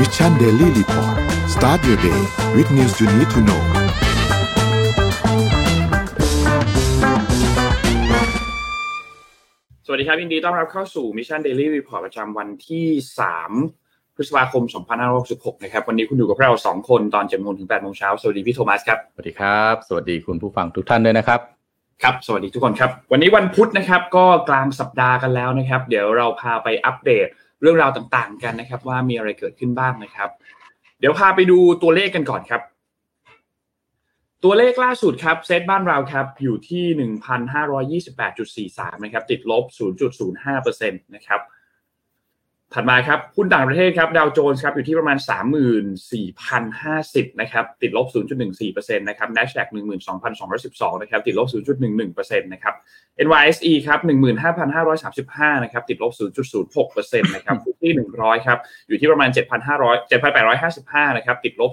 Mission Daily Report start your day with news you need to know สวัสดีครับยินดีต้อนรับเข้าสู่ Mission Daily Report ประจำวันที่ 3 พฤษภาคม 2566 นะครับ วันนี้คุณอยู่กับเรา 2 คนตอน7โมงถึง8โมงเช้า สวัสดีพี่โทมัสครับ สวัสดีครับ สวัสดีคุณผู้ฟังทุกท่านด้วยนะครับครับ สวัสดีทุกคนครับ วันนี้วันพุธนะครับ ก็กลางสัปดาห์กันแล้วนะครับ เดี๋ยวเราพาไปอัปเดต เรื่องราวต่างๆกันนะครับ ว่ามีอะไรเกิดขึ้นบ้างนะครับ เดี๋ยวพาไปดูตัวเลขกันก่อนครับ ตัวเลขล่าสุดครับเซตบ้านเราครับอยู่ที่ 1,528.43 นะครับ ติดลบ 0.05%นะครับ ถัดมาครับหุ้นต่างประเทศครับดาวโจนส์ครับอยู่ที่ประมาณ 34,050นะครับติดลบ 0.14%นะครับ NASDAQ 12,212นะครับติดลบ 0.11%นะครับ NYSE ครับ15,535นะครับติดลบ 0.06%นะครับฟุตที่100ครับอยู่ที่ประมาณ 7,500 7,855นะครับติดลบ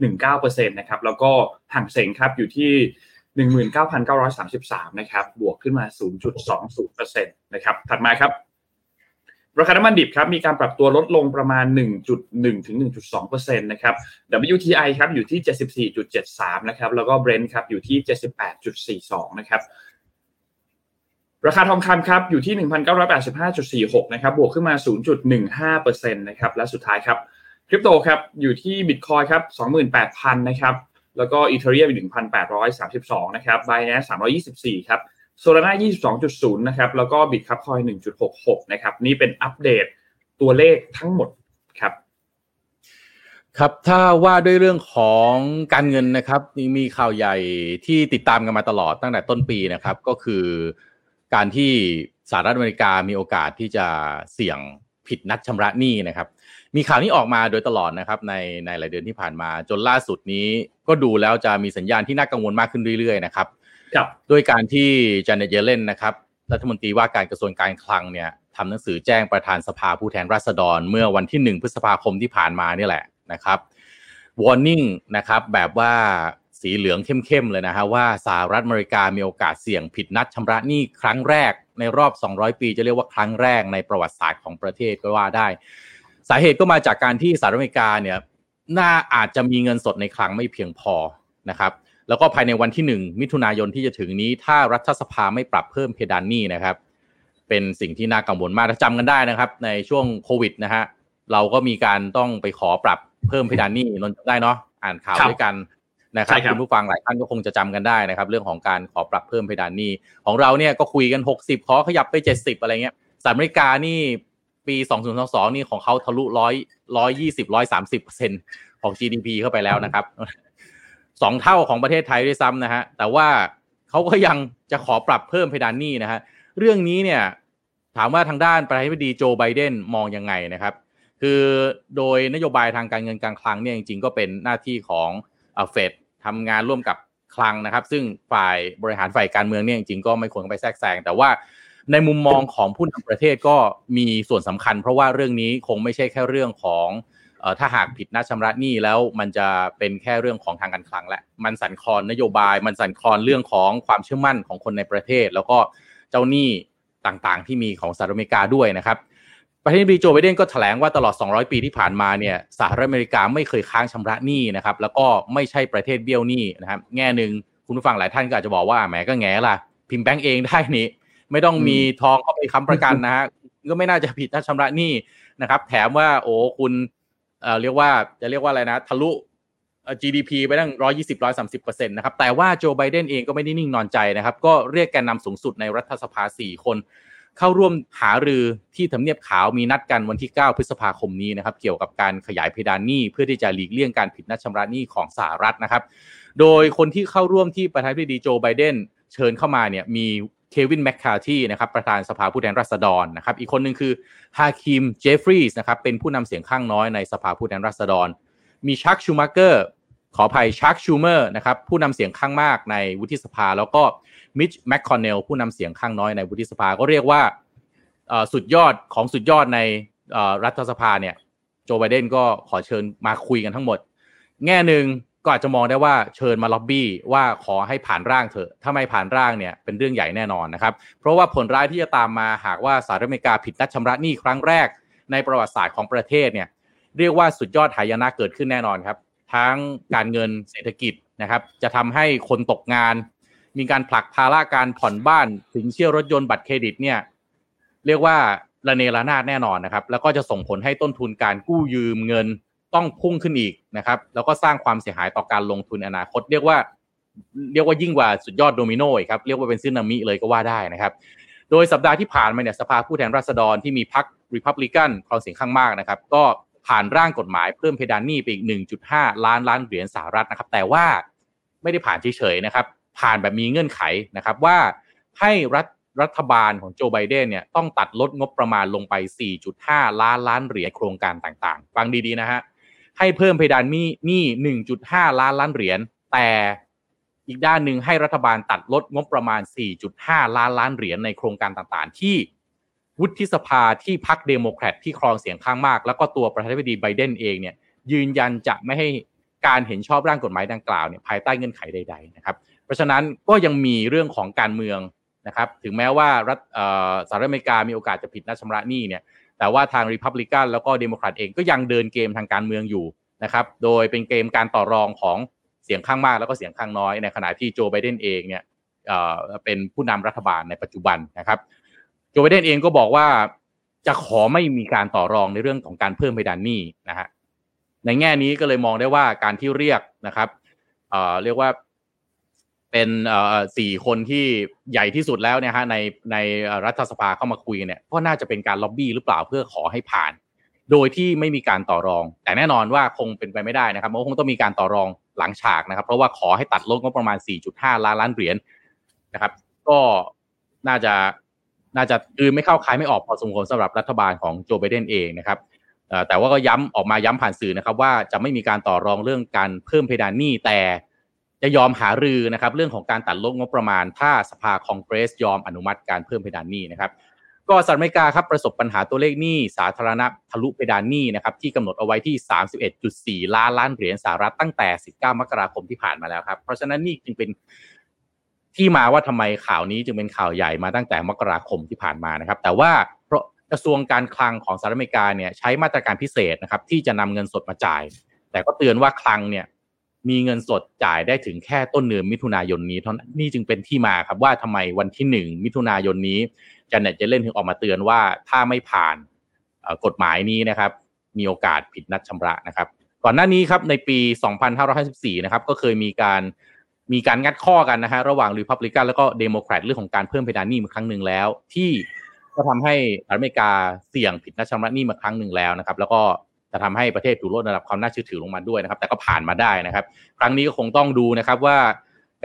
0.19%นะครับแล้วก็ห่างเสงครับอยู่ที่ 19,933นะครับบวกขึ้นมา 0.20%นะครับถัดมาครับ ราคาน้ำมันดิบครับมีการปรับตัวลดลงประมาณ 1.1 ถึง 1.2%นะครับ WTI ครับอยู่ที่ 74.73 นะครับ แล้วก็ Brent ครับอยู่ที่ 78.42 นะครับ ราคาทองคำครับอยู่ที่ 1,985.46 นะครับ บวกขึ้นมา 0.15%นะครับ และสุดท้ายครับคริปโตครับอยู่ที่ Bitcoin ครับ 28,000 นะครับ แล้วก็ Ethereum 1,832 นะครับ Binance 324 ครับ โซลาร่า22.0 นะครับ แล้วก็บิตคับคอย 1.66 นะครับ นี่เป็นอัปเดตตัวเลขทั้งหมดครับ ครับ ถ้าว่าด้วยเรื่องของการเงินนะครับ มีข่าวใหญ่ที่ติดตามกันมาตลอดตั้งแต่ต้นปีนะครับ ก็คือการที่สหรัฐอเมริกามีโอกาสที่จะเสี่ยงผิดนัดชำระหนี้นะครับ มีข่าวนี้ออกมาโดยตลอดนะครับ ในในหลายเดือนที่ผ่านมา จนล่าสุดนี้ก็ดูแล้วจะมีสัญญาณที่น่ากังวลมากขึ้นเรื่อยๆนะครับครับ ด้วยการที่จานเนตเยเลนนะครับรัฐมนตรีว่าการกระทรวงการคลังเนี่ยทำหนังสือแจ้งประธานสภาผู้แทนราษฎร เมื่อวันที่ 1 พฤษภาคมที่ผ่านมานี่แหละนะครับ warning นะครับแบบว่าสีเหลืองเข้มๆเลยนะฮะว่าสหรัฐอเมริกามีโอกาสเสี่ยงผิดนัดชำระหนี้ครั้งแรกในรอบ 200 ปีจะเรียกว่าครั้งแรกในประวัติศาสตร์ของประเทศก็ว่าได้ สาเหตุก็มาจากการที่สหรัฐอเมริกาเนี่ยน่าอาจจะมีเงินสดในคลังไม่เพียงพอนะครับ แล้วก็ภายในวันที่ 1 มิถุนายนที่จะถึงนี้ ถ้ารัฐสภาไม่ปรับเพิ่มเพดานหนี้นะครับ เป็นสิ่งที่น่ากังวลมากถ้าจำกันได้นะครับ ในช่วงโควิดนะฮะเราก็มีการต้องไปขอปรับเพิ่มเพดานหนี้นนท์จำได้เนาะอ่านข่าวครับด้วยกันนะครับใช่ครับคุณผู้ฟังหลายท่านก็คงจะจำกันได้นะครับ เรื่องของการขอปรับเพิ่มเพดานหนี้ ของเราเนี่ยก็คุยกัน 60 ขอขยับไป 70 อะไรเงี้ยสหรัฐอเมริกานี่ปี 2022 นี่ของเขาทะลุร้อยร้อยยี่สิบร้อยสามสิบเปอร์เซ็นของ GDP เข้าไปแล้วนะครับ สองเท่าของประเทศไทยด้วยซ้ำนะฮะแต่ว่าเขาก็ยังจะขอปรับเพิ่มเพดานหนี้นะฮะเรื่องนี้เนี่ยถามว่าทางด้านประธานาธิบดีโจไบเดนมองยังไงนะครับ คือโดยนโยบายทางการเงินการคลังเนี่ยจริงๆก็เป็นหน้าที่ของเฟดทำงานร่วมกับคลังนะครับ ซึ่งฝ่ายบริหารฝ่ายการเมืองเนี่ยจริงๆก็ไม่ควรไปแทรกแซงแต่ว่าในมุมมองของผู้นำประเทศก็มีส่วนสำคัญ เพราะว่าเรื่องนี้คงไม่ใช่แค่เรื่องของ ถ้าหากผิดนัดชำระหนี้แล้วมันจะเป็นแค่เรื่องของทางการคลังแหละ มันสั่นคลอนนโยบาย มันสั่นคลอนเรื่องของความเชื่อมั่นของคนในประเทศ แล้วก็เจ้าหนี้ต่างๆ ที่มีของสหรัฐอเมริกาด้วยนะครับ ประธานาธิบดีโจไบเดนก็แถลงว่าตลอด 200 ปีที่ผ่านมาเนี่ยสหรัฐอเมริกาไม่เคยค้างชำระหนี้นะครับ แล้วก็ไม่ใช่ประเทศเบี้ยวหนี้นะครับ แง่หนึ่งคุณผู้ฟังหลายท่านก็อาจจะบอกว่าแหมก็แง่ละพิมพ์แบงก์เองได้นี่ไม่ต้องมีทองเข้าไปค้ำประกันนะฮะก็ไม่น่าจะผิดถ้าชำระหนี้นะครับ แถมว่าโอ้คุณ เอ่อเรียกว่าจะเรียกว่าอะไรนะทะลุ GDP ไปตั้งร้อยี่สิบร้อยสามสิบเปอร์เซ็นต์นะครับ แต่ว่าโจไบเดนเองก็ไม่ได้นิ่งนอนใจนะครับ ก็เรียกแกนนำสูงสุดในรัฐสภาสี่คน เข้าร่วมหารือที่ทำเนียบขาวมีนัดกันวันที่ 9 พฤษภาคมนี้นะครับ เกี่ยวกับการขยายเพดานหนี้ เพื่อที่จะหลีกเลี่ยงการผิดนัดชำระหนี้ของสหรัฐนะครับ โดยคนที่เข้าร่วมที่ประธานาธิบดีโจไบเดนเชิญเข้ามาเนี่ยมี เควินแมคคาร์ธีนะครับประธานสภาผู้แทนราษฎรนะครับอีกคนหนึ่งคือฮาคิมเจฟฟรีส์นะครับเป็นผู้นำเสียงข้างน้อยในสภาผู้แทนราษฎร มีชัคชูมาเกอร์ขออภัยชัคชูเมอร์นะครับผู้นำเสียงข้างมากในวุฒิสภา แล้วก็มิชแมคคอนเนลผู้นำเสียงข้างน้อยในวุฒิสภาก็เรียกว่าสุดยอดของสุดยอดในรัฐสภาเนี่ยโจไบเดนก็ขอเชิญมาคุยกันทั้งหมด แง่หนึ่ง ก็อาจจะมองได้ว่าเชิญมาล็อบบี้ว่าขอให้ผ่านร่างเถอะ ถ้าไม่ผ่านร่างเนี่ยเป็นเรื่องใหญ่แน่นอนนะครับ เพราะว่าผลร้ายที่จะตามมาหากว่าสหรัฐอเมริกาผิดนัดชำระหนี้ครั้งแรกในประวัติศาสตร์ของประเทศเนี่ยเรียกว่าสุดยอดหายนะเกิดขึ้นแน่นอนครับ ทั้งการเงินเศรษฐกิจนะครับ จะทำให้คนตกงาน มีการผลักภาระการผ่อนบ้านถึงเชี่ยวรถยนต์บัตรเครดิตเนี่ยเรียกว่าระเนระนาดแน่นอนนะครับ แล้วก็จะส่งผลให้ต้นทุนการกู้ยืมเงิน ต้องพุ่งขึ้นอีกนะครับ แล้วก็สร้างความเสียหายต่อการลงทุนอนาคต เรียกว่า เรียกว่ายิ่งกว่าสุดยอดโดมิโนอีกครับเรียกว่าเป็นซึนามิเลยก็ว่าได้นะครับ โดยสัปดาห์ที่ผ่านมาเนี่ยสภาผู้แทนราษฎรที่มีพรรคริพับลิกันครองเสียงข้างมากนะครับ ก็ผ่านร่างกฎหมายเพิ่มเพดานหนี้ไปอีก 1.5 ล้านล้านเหรียญสหรัฐนะครับ แต่ว่าไม่ได้ผ่านเฉยๆนะครับ ผ่านแบบมีเงื่อนไขนะครับว่าให้รัฐรัฐบาลของโจไบเดนเนี่ยต้องตัดลดงบประมาณลงไป 4.5 ล้านล้านเหรียญโครงการต่างๆ ฟังดีๆนะฮะ ให้เพิ่มเพดานหนี้หนี้1.5ล้านล้านเหรียญแต่อีกด้านหนึ่งให้รัฐบาลตัดลดงบประมาณ 4.5 ล้านล้านเหรียญในโครงการต่างๆ ที่วุฒิสภาที่พรรคเดโมแครตที่ครองเสียงข้างมาก แล้วก็ตัวประธานาธิบดีไบเดนเองเนี่ยยืนยันจะไม่ให้การเห็นชอบร่างกฎหมายดังกล่าวเนี่ยภายใต้เงื่อนไขใดๆนะครับเพราะฉะนั้นก็ยังมีเรื่องของการเมืองนะครับถึงแม้ว่ารัฐสหรัฐอเมริกามีโอกาสจะผิดนัดชำระหนี้เนี่ย แต่ว่าทางริพับลิกันแล้วก็เดโมแครตเองก็ยังเดินเกมทางการเมืองอยู่นะครับโดยเป็นเกมการต่อรองของเสียงข้างมากแล้วก็เสียงข้างน้อย ในขณะที่โจไบเดนเองเนี่ยเป็นผู้นำรัฐบาลในปัจจุบันนะครับโจไบเดนเองก็บอกว่าจะขอไม่มีการต่อรองในเรื่องของการเพิ่มเพดานหนี้นะฮะในแง่นี้ก็เลยมองได้ว่าการที่เรียกนะครับเรียกว่า เป็นสี่คนที่ใหญ่ที่สุดแล้วเนี่ยฮะในในรัฐสภาเข้ามาคุยเนี่ยก็น่าจะเป็นการล็อบบี้หรือเปล่าเพื่อขอให้ผ่าน โดยที่ไม่มีการต่อรอง แต่แน่นอนว่าคงเป็นไปไม่ได้นะครับมันคงต้องมีการต่อรองหลังฉากนะครับ เพราะว่าขอให้ตัดลดงบประมาณ 4.5 ล้านล้านเหรียญนะครับ ก็น่าจะน่าจะอืนไม่เข้าคายไม่ออกพอสมควรสำหรับรัฐบาลของโจไบเดนเองนะครับแต่ว่าก็ย้ำออกมาย้ำผ่านสื่อนะครับ ว่าจะไม่มีการต่อรองเรื่องการเพิ่มเพดานหนี้แต่ จะยอมหารือนะครับเรื่องของการตัดลดงบประมาณ ถ้าสภาคองเกรสยอมอนุมัติการเพิ่มเพดานหนี้นะครับก็สหรัฐอเมริกาครับประสบปัญหาตัวเลขหนี้สาธารณะทะลุเพดานหนี้นะครับที่กำหนดเอาไว้ที่ 31.4 ล้านล้านเหรียญสหรัฐตั้งแต่ 19 มกราคมที่ผ่านมาแล้วครับ เพราะฉะนั้นนี่จึงเป็นที่มาว่าทำไมข่าวนี้จึงเป็นข่าวใหญ่มาตั้งแต่มกราคมที่ผ่านมานะครับ แต่ว่าเพราะกระทรวงการคลังของสหรัฐอเมริกาเนี่ยใช้มาตรการพิเศษนะครับที่จะนำเงินสดมาจ่าย แต่ก็เตือนว่าคลังเนี่ย มีเงินสดจ่ายได้ถึงแค่ต้นเดือนมิถุนายนนี้เท่านั้นนี่จึงเป็นที่มาครับว่าทำไมวันที่หนึ่งมิถุนายนนี้จันเน็ตจะเล่นถึงออกมาเตือนว่าถ้าไม่ผ่านกฎหมายนี้นะครับ มีโอกาสผิดนัดชำระนะครับ ก่อนหน้านี้ครับในปี 2554 นะครับ ก็เคยมีการมีการงัดข้อกันนะฮะระหว่างรีพับลิกันแล้วก็เดโมแครตเรื่องของการเพิ่มเพดานหนี้มาครั้งหนึ่งแล้ว ที่ก็ทำให้อเมริกาเสี่ยงผิดนัดชำระหนี้มาครั้งหนึ่งแล้วนะครับ แล้วก็ จะทำให้ประเทศถูกลดระดับความน่าเชื่อถือลงมาด้วยนะครับ แต่ก็ผ่านมาได้นะครับ ครั้งนี้ก็คงต้องดูนะครับว่า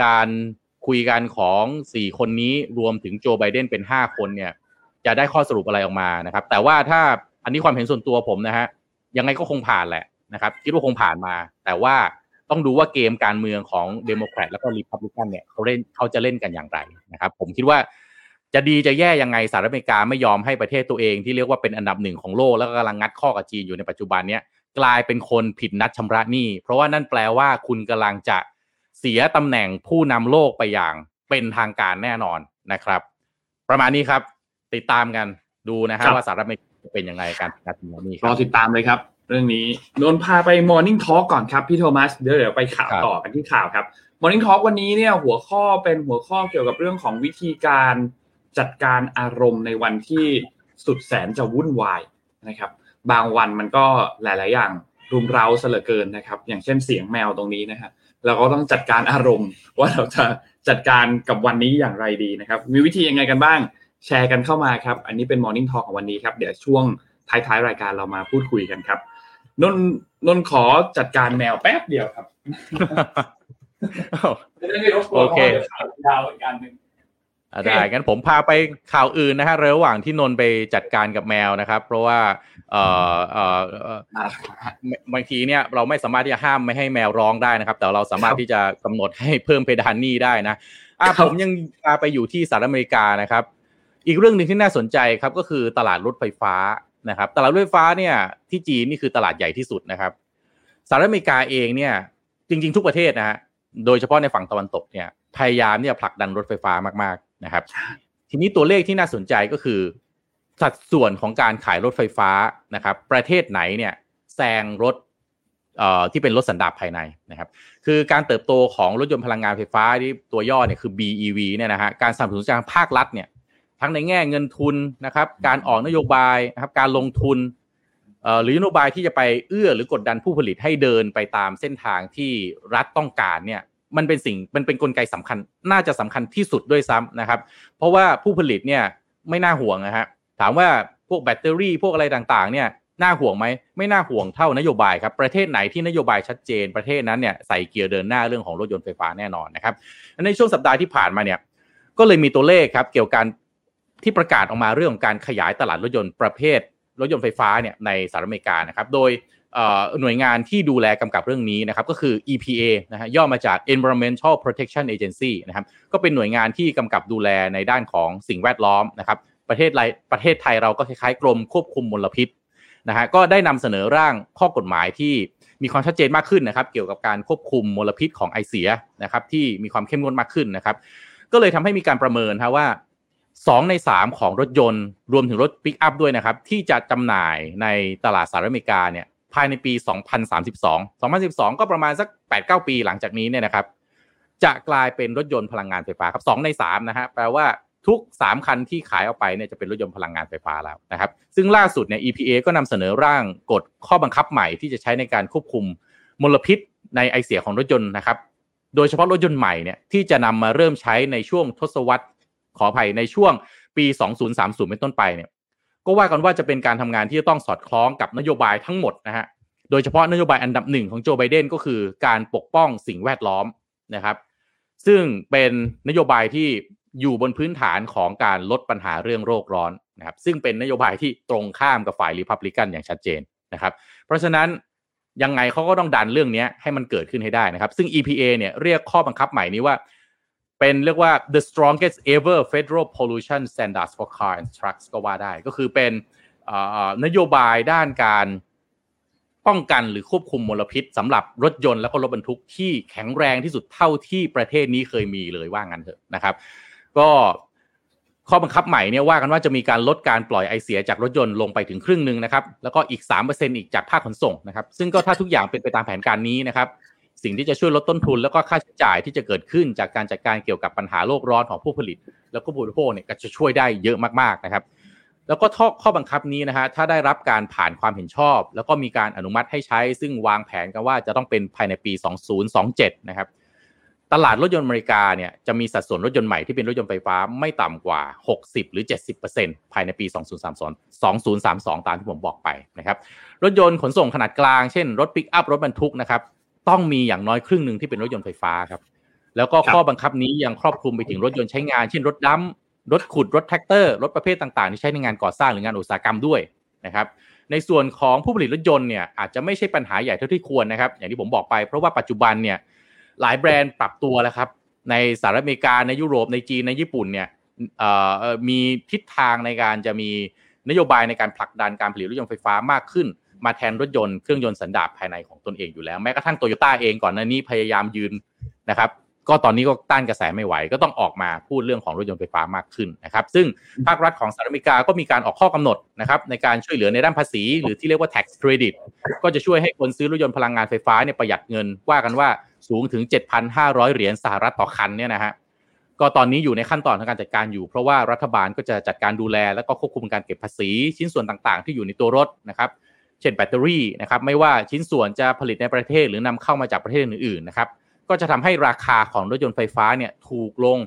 การคุยกันของสี่คนนี้รวมถึงโจไบเดนเป็นห้าคนเนี่ย จะได้ข้อสรุปอะไรออกมานะครับ แต่ว่าถ้าอันนี้ความเห็นส่วนตัวผมนะฮะยังไงก็คงผ่านแหละนะครับ คิดว่าคงผ่านมา แต่ว่าต้องดูว่าเกมการเมืองของเดโมแครตแล้วก็รีพับลิกันเนี่ยเขาเล่นเขาจะเล่นกันอย่างไรนะครับ ผมคิดว่า จะดีจะแย่ยังไงสหรัฐอเมริกาไม่ยอมให้ประเทศตัวเองที่เรียกว่าเป็นอันดับหนึ่งของโลกแล้วก็กำลังงัดข้อกับจีนอยู่ในปัจจุบันเนี้ยกลายเป็นคนผิดนัดชำระหนี้ เพราะว่านั่นแปลว่าคุณกำลังจะเสียตำแหน่งผู้นำโลกไปอย่างเป็นทางการแน่นอนนะครับ ประมาณนี้ครับ ติดตามกันดูนะฮะว่าสหรัฐอเมริกาเป็นยังไงการนัดชำระหนี้รอติดตามเลยครับ เรื่องนี้นนพาไป Morning Talk ก่อนครับพี่โทมัสเดี๋ยวเดี๋ยวไปข่าวต่อกันที่ข่าวครับ Morning Talk วันนี้เนี่ยหัวข้อเป็นหัวข้อเกี่ยวกับเรื่องของวิธีการ จัดการอารมณ์ในวันที่สุดแสนจะวุ่นวายนะครับ บางวันมันก็หลาย ๆ อย่างรุมเร้าเสลอเกินนะครับ อย่างเช่นเสียงแมวตรงนี้นะฮะเราก็ต้องจัดการอารมณ์ ว่าเราจะจัดการกับวันนี้อย่างไรดีนะครับ มีวิธียังไงกันบ้าง แชร์กันเข้ามาครับ อันนี้เป็น Morning Talk ของวันนี้ครับ เดี๋ยวช่วงท้าย ๆ รายการเรามาพูดคุยกันครับนนนนขอจัดการแมวแป๊บเดียวครับโอเคยาวอีกอันหนึ่ง ได้งั้นผมพาไปข่าวอื่นนะฮะระหว่างที่นนไปจัดการกับแมวนะครับ เพราะว่าเอ่อเอ่อบางทีเนี่ยเราไม่สามารถที่จะห้ามไม่ให้แมวร้องได้นะครับ แต่เราสามารถที่จะกำหนดให้เพิ่มเพดานหนี้ได้นะอ่าผมยังพาไปอยู่ที่สหรัฐอเมริกานะครับ อีกเรื่องหนึ่งที่น่าสนใจครับก็คือตลาดรถไฟฟ้านะครับ ตลาดรถไฟฟ้าเนี่ยที่จีนนี่คือตลาดใหญ่ที่สุดนะครับสหรัฐอเมริกาเองเนี่ย จริง ๆ ทุกประเทศนะฮะโดยเฉพาะในฝั่งตะวันตกเนี่ยพยายามเนี่ยผลักดันรถไฟฟ้ามากๆ นะครับ ทีนี้ตัวเลขที่น่าสนใจก็คือ สัดส่วนของการขายรถไฟฟ้านะครับ ประเทศไหนเนี่ยแซงรถที่เป็นรถสันดาปภายในนะครับ คือการเติบโตของรถยนต์พลังงานไฟฟ้าที่ตัวย่อเนี่ยคือ BEV เนี่ยนะฮะการสนับสนุนจากภาครัฐเนี่ยทั้งในแง่เงินทุนนะครับ การออกนโยบายนะครับ การลงทุนหรือนโยบายที่จะไปเอื้อหรือกดดันผู้ผลิตให้เดินไปตามเส้นทางที่รัฐต้องการเนี่ย มันเป็นสิ่งมันเป็นนกลไกสำคัญ น่าจะสำคัญที่สุดด้วยซ้ำนะครับ เพราะว่าผู้ผลิตเนี่ยไม่น่าห่วงนะฮะถามว่าพวกแบตเตอรี่พวกอะไรต่างๆเนี่ยน่าห่วงไหมไม่น่าห่วงเท่านโยบายครับประเทศไหนที่นโยบายชัดเจนประเทศนั้นเนี่ยใส่เกียร์เดินหน้าเรื่องของรถยนต์ไฟฟ้าแน่นอนนะครับในช่วงสัปดาห์ที่ผ่านมาเนี่ยก็เลยมีตัวเลขครับเกี่ยวกับที่ประกาศออกมาเรื่องของการขยายตลาดรถยนต์ประเภทรถยนต์ไฟฟ้าเนี่ยในสหรัฐอเมริกานะครับ โดย หน่วยงานที่ดูแลกำกับเรื่องนี้นะครับก็คือ EPA นะฮะย่อมาจาก Environmental Protection Agency นะครับก็เป็นหน่วยงานที่กำกับดูแลในด้านของสิ่งแวดล้อมนะครับประเทศไรประเทศไทยเราก็คล้ายๆ กรมควบคุมมลพิษนะฮะก็ได้นำเสนอร่างข้อกฎหมายที่มีความชัดเจนมากขึ้นนะครับ เกี่ยวกับการควบคุมมลพิษของไอเสียนะครับที่มีความเข้มงวดมากขึ้นนะครับ ก็เลยทำให้มีการประเมินนะว่า 2 ใน 3 ของรถยนต์รวมถึงรถปิกอัพด้วยนะครับ ที่จะจำหน่ายในตลาดสหรัฐอเมริกาเนี่ย ภายในปี 2032 2012 ก็ประมาณสัก 8-9 ปีหลังจากนี้เนี่ยนะครับ จะกลายเป็นรถยนต์พลังงานไฟฟ้าครับ 2 ใน 3 นะฮะ แปลว่าทุก 3 คันที่ขายออกไปเนี่ยจะเป็นรถยนต์พลังงานไฟฟ้าแล้วนะครับ ซึ่งล่าสุดเนี่ย EPA ก็นำเสนอร่างกฎข้อบังคับใหม่ที่จะใช้ในการควบคุมมลพิษในไอเสียของรถยนต์นะครับ โดยเฉพาะรถยนต์ใหม่เนี่ยที่จะนำมาเริ่มใช้ในช่วงทศวรรษขออภัยในช่วงปี 2030 เป็นต้นไปเนี่ย ก็ว่ากันว่าจะเป็นการทำงานที่จะต้องสอดคล้องกับนโยบายทั้งหมดนะฮะโดยเฉพาะนโยบายอันดับหนึ่งของโจไบเดนก็คือการปกป้องสิ่งแวดล้อมนะครับ ซึ่งเป็นนโยบายที่อยู่บนพื้นฐานของการลดปัญหาเรื่องโรคร้อนนะครับ ซึ่งเป็นนโยบายที่ตรงข้ามกับฝ่ายริพับลิกันอย่างชัดเจนนะครับ เพราะฉะนั้นยังไงเขาก็ต้องดันเรื่องนี้ให้มันเกิดขึ้นให้ได้นะครับ ซึ่ง EPA เนี่ยเรียกข้อบังคับใหม่นี้ว่า เป็นเรียกว่า the strongest ever federal pollution standards for car and trucks ก็ว่าได้ก็คือเป็นนโยบายด้านการป้องกันหรือควบคุมมลพิษสำหรับรถยนต์แล้วก็รถบรรทุกที่แข็งแรงที่สุดเท่าที่ประเทศนี้เคยมีเลยว่างั้นเถอะนะครับ ก็ข้อบังคับใหม่เนี่ยว่ากันว่าจะมีการลดการปล่อยไอเสียจากรถยนต์ลงไปถึงครึ่งหนึ่งนะครับ แล้วก็อีก 3%อีกจากภาคขนส่งนะครับ ซึ่งก็ถ้าทุกอย่างเป็นไปตามแผนการนี้นะครับ สิ่งที่จะช่วยลดต้นทุนแล้วก็ค่าใช้จ่ายที่จะเกิดขึ้นจากการจัดการเกี่ยวกับปัญหาโลกร้อนของผู้ผลิต แล้วก็ผู้บริโภคเนี่ยก็จะช่วยได้เยอะมากๆนะครับ แล้วก็ข้อบังคับนี้นะฮะถ้าได้รับการผ่านความเห็นชอบ แล้วก็มีการอนุมัติให้ใช้ ซึ่งวางแผนกันว่าจะต้องเป็นภายในปี 2027 นะครับตลาดรถยนต์อเมริกาเนี่ยจะมีสัดส่วนรถยนต์ใหม่ที่เป็นรถยนต์ไฟฟ้าไม่ต่ำกว่า 60 หรือ 70%ภายในปี 2032 2032 ตามที่ผมบอกไปนะครับ รถยนต์ขนส่งขนาดกลาง เช่น รถปิกอัพ รถบรรทุกนะครับ ต้องมีอย่างน้อยครึ่งหนึ่งที่เป็นรถยนต์ไฟฟ้าครับ แล้วก็ข้อบังคับนี้ยังครอบคลุมไปถึงรถยนต์ใช้งาน เช่นรถดัมพ์รถขุดรถแทรกเตอร์รถประเภทต่างๆ ที่ใช้ในงานก่อสร้างหรืองานอุตสาหกรรมด้วยนะครับ ในส่วนของผู้ผลิตรถยนต์เนี่ยอาจจะไม่ใช่ปัญหาใหญ่เท่าที่ควรนะครับ อย่างที่ผมบอกไป เพราะว่าปัจจุบันเนี่ยหลายแบรนด์ปรับตัวแล้วครับ ในสหรัฐอเมริกาในยุโรปในจีนในญี่ปุ่นเนี่ยมีทิศทางในการจะมีนโยบายในการผลักดันการผลิตรถยนต์ไฟฟ้ามากขึ้น มาแทนรถยนต์เครื่องยนต์สันดาปภายในของตนเองอยู่แล้วแม้กระทั่งโตโยต้าเองก่อนหน้านี้พยายามยืนนะครับก็ตอนนี้ก็ต้านกระแสไม่ไหว ก็ต้องออกมาพูดเรื่องของรถยนต์ไฟฟ้ามากขึ้นนะครับ ซึ่งภาครัฐของสหรัฐอเมริกาก็มีการออกข้อกำหนดนะครับในการช่วยเหลือในด้านภาษี หรือที่เรียกว่า tax credit ก็จะช่วยให้คนซื้อรถยนต์พลังงานไฟฟ้าเนี่ยประหยัดเงินว่ากันว่าสูงถึง 7,500 เหรียญสหรัฐต่อคันเนี่ยนะฮะก็ตอนนี้อยู่ในขั้นตอนของการจัดการอยู่ เพราะว่ารัฐบาลก็จะจัดการดูแล แล้วก็ควบคุมการเก็บภาษีชิ้นส่วนต่างๆ ที่อยู่ในตัวรถนะครับ เช่นแบตเตอรี่นะครับไม่ว่าชิ้นส่วนจะผลิตในประเทศหรือนำเข้ามาจากประเทศอื่นๆนะครับก็จะทำให้ราคาของรถยนต์ไฟฟ้าเนี่ยถูกลง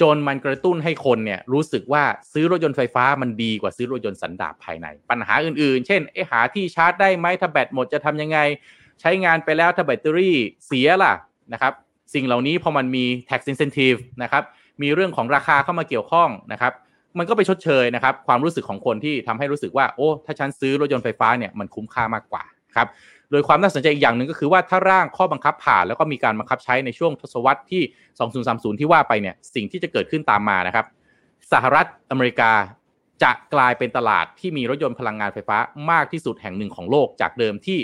จนมันกระตุ้นให้คนเนี่ยรู้สึกว่าซื้อรถยนต์ไฟฟ้ามันดีกว่าซื้อรถยนต์สันดาปภายใน ปัญหาอื่นๆ เช่นไอ้หาที่ชาร์จได้ไหมถ้าแบตหมดจะทำยังไง ใช้งานไปแล้วถ้าแบตเตอรี่เสียล่ะนะครับสิ่งเหล่านี้พอมันมี tax incentive นะครับมีเรื่องของราคาเข้ามาเกี่ยวข้องนะครับ มันก็ไปชดเชยนะครับความรู้สึกของคนที่ทำให้รู้สึกว่าโอ้ถ้าฉันซื้อรถยนต์ไฟฟ้าเนี่ยมันคุ้มค่ามากกว่าครับโดยความน่าสนใจอีกอย่างหนึ่งก็คือว่าถ้าร่างข้อบังคับผ่านแล้วก็มีการบังคับใช้ในช่วงทศวรรษที่ 2030 ที่ว่าไปเนี่ยสิ่งที่จะเกิดขึ้นตามมานะครับ สหรัฐอเมริกาจะกลายเป็นตลาดที่มีรถยนต์พลังงานไฟฟ้ามากที่สุดแห่งหนึ่งของโลกจากเดิมที่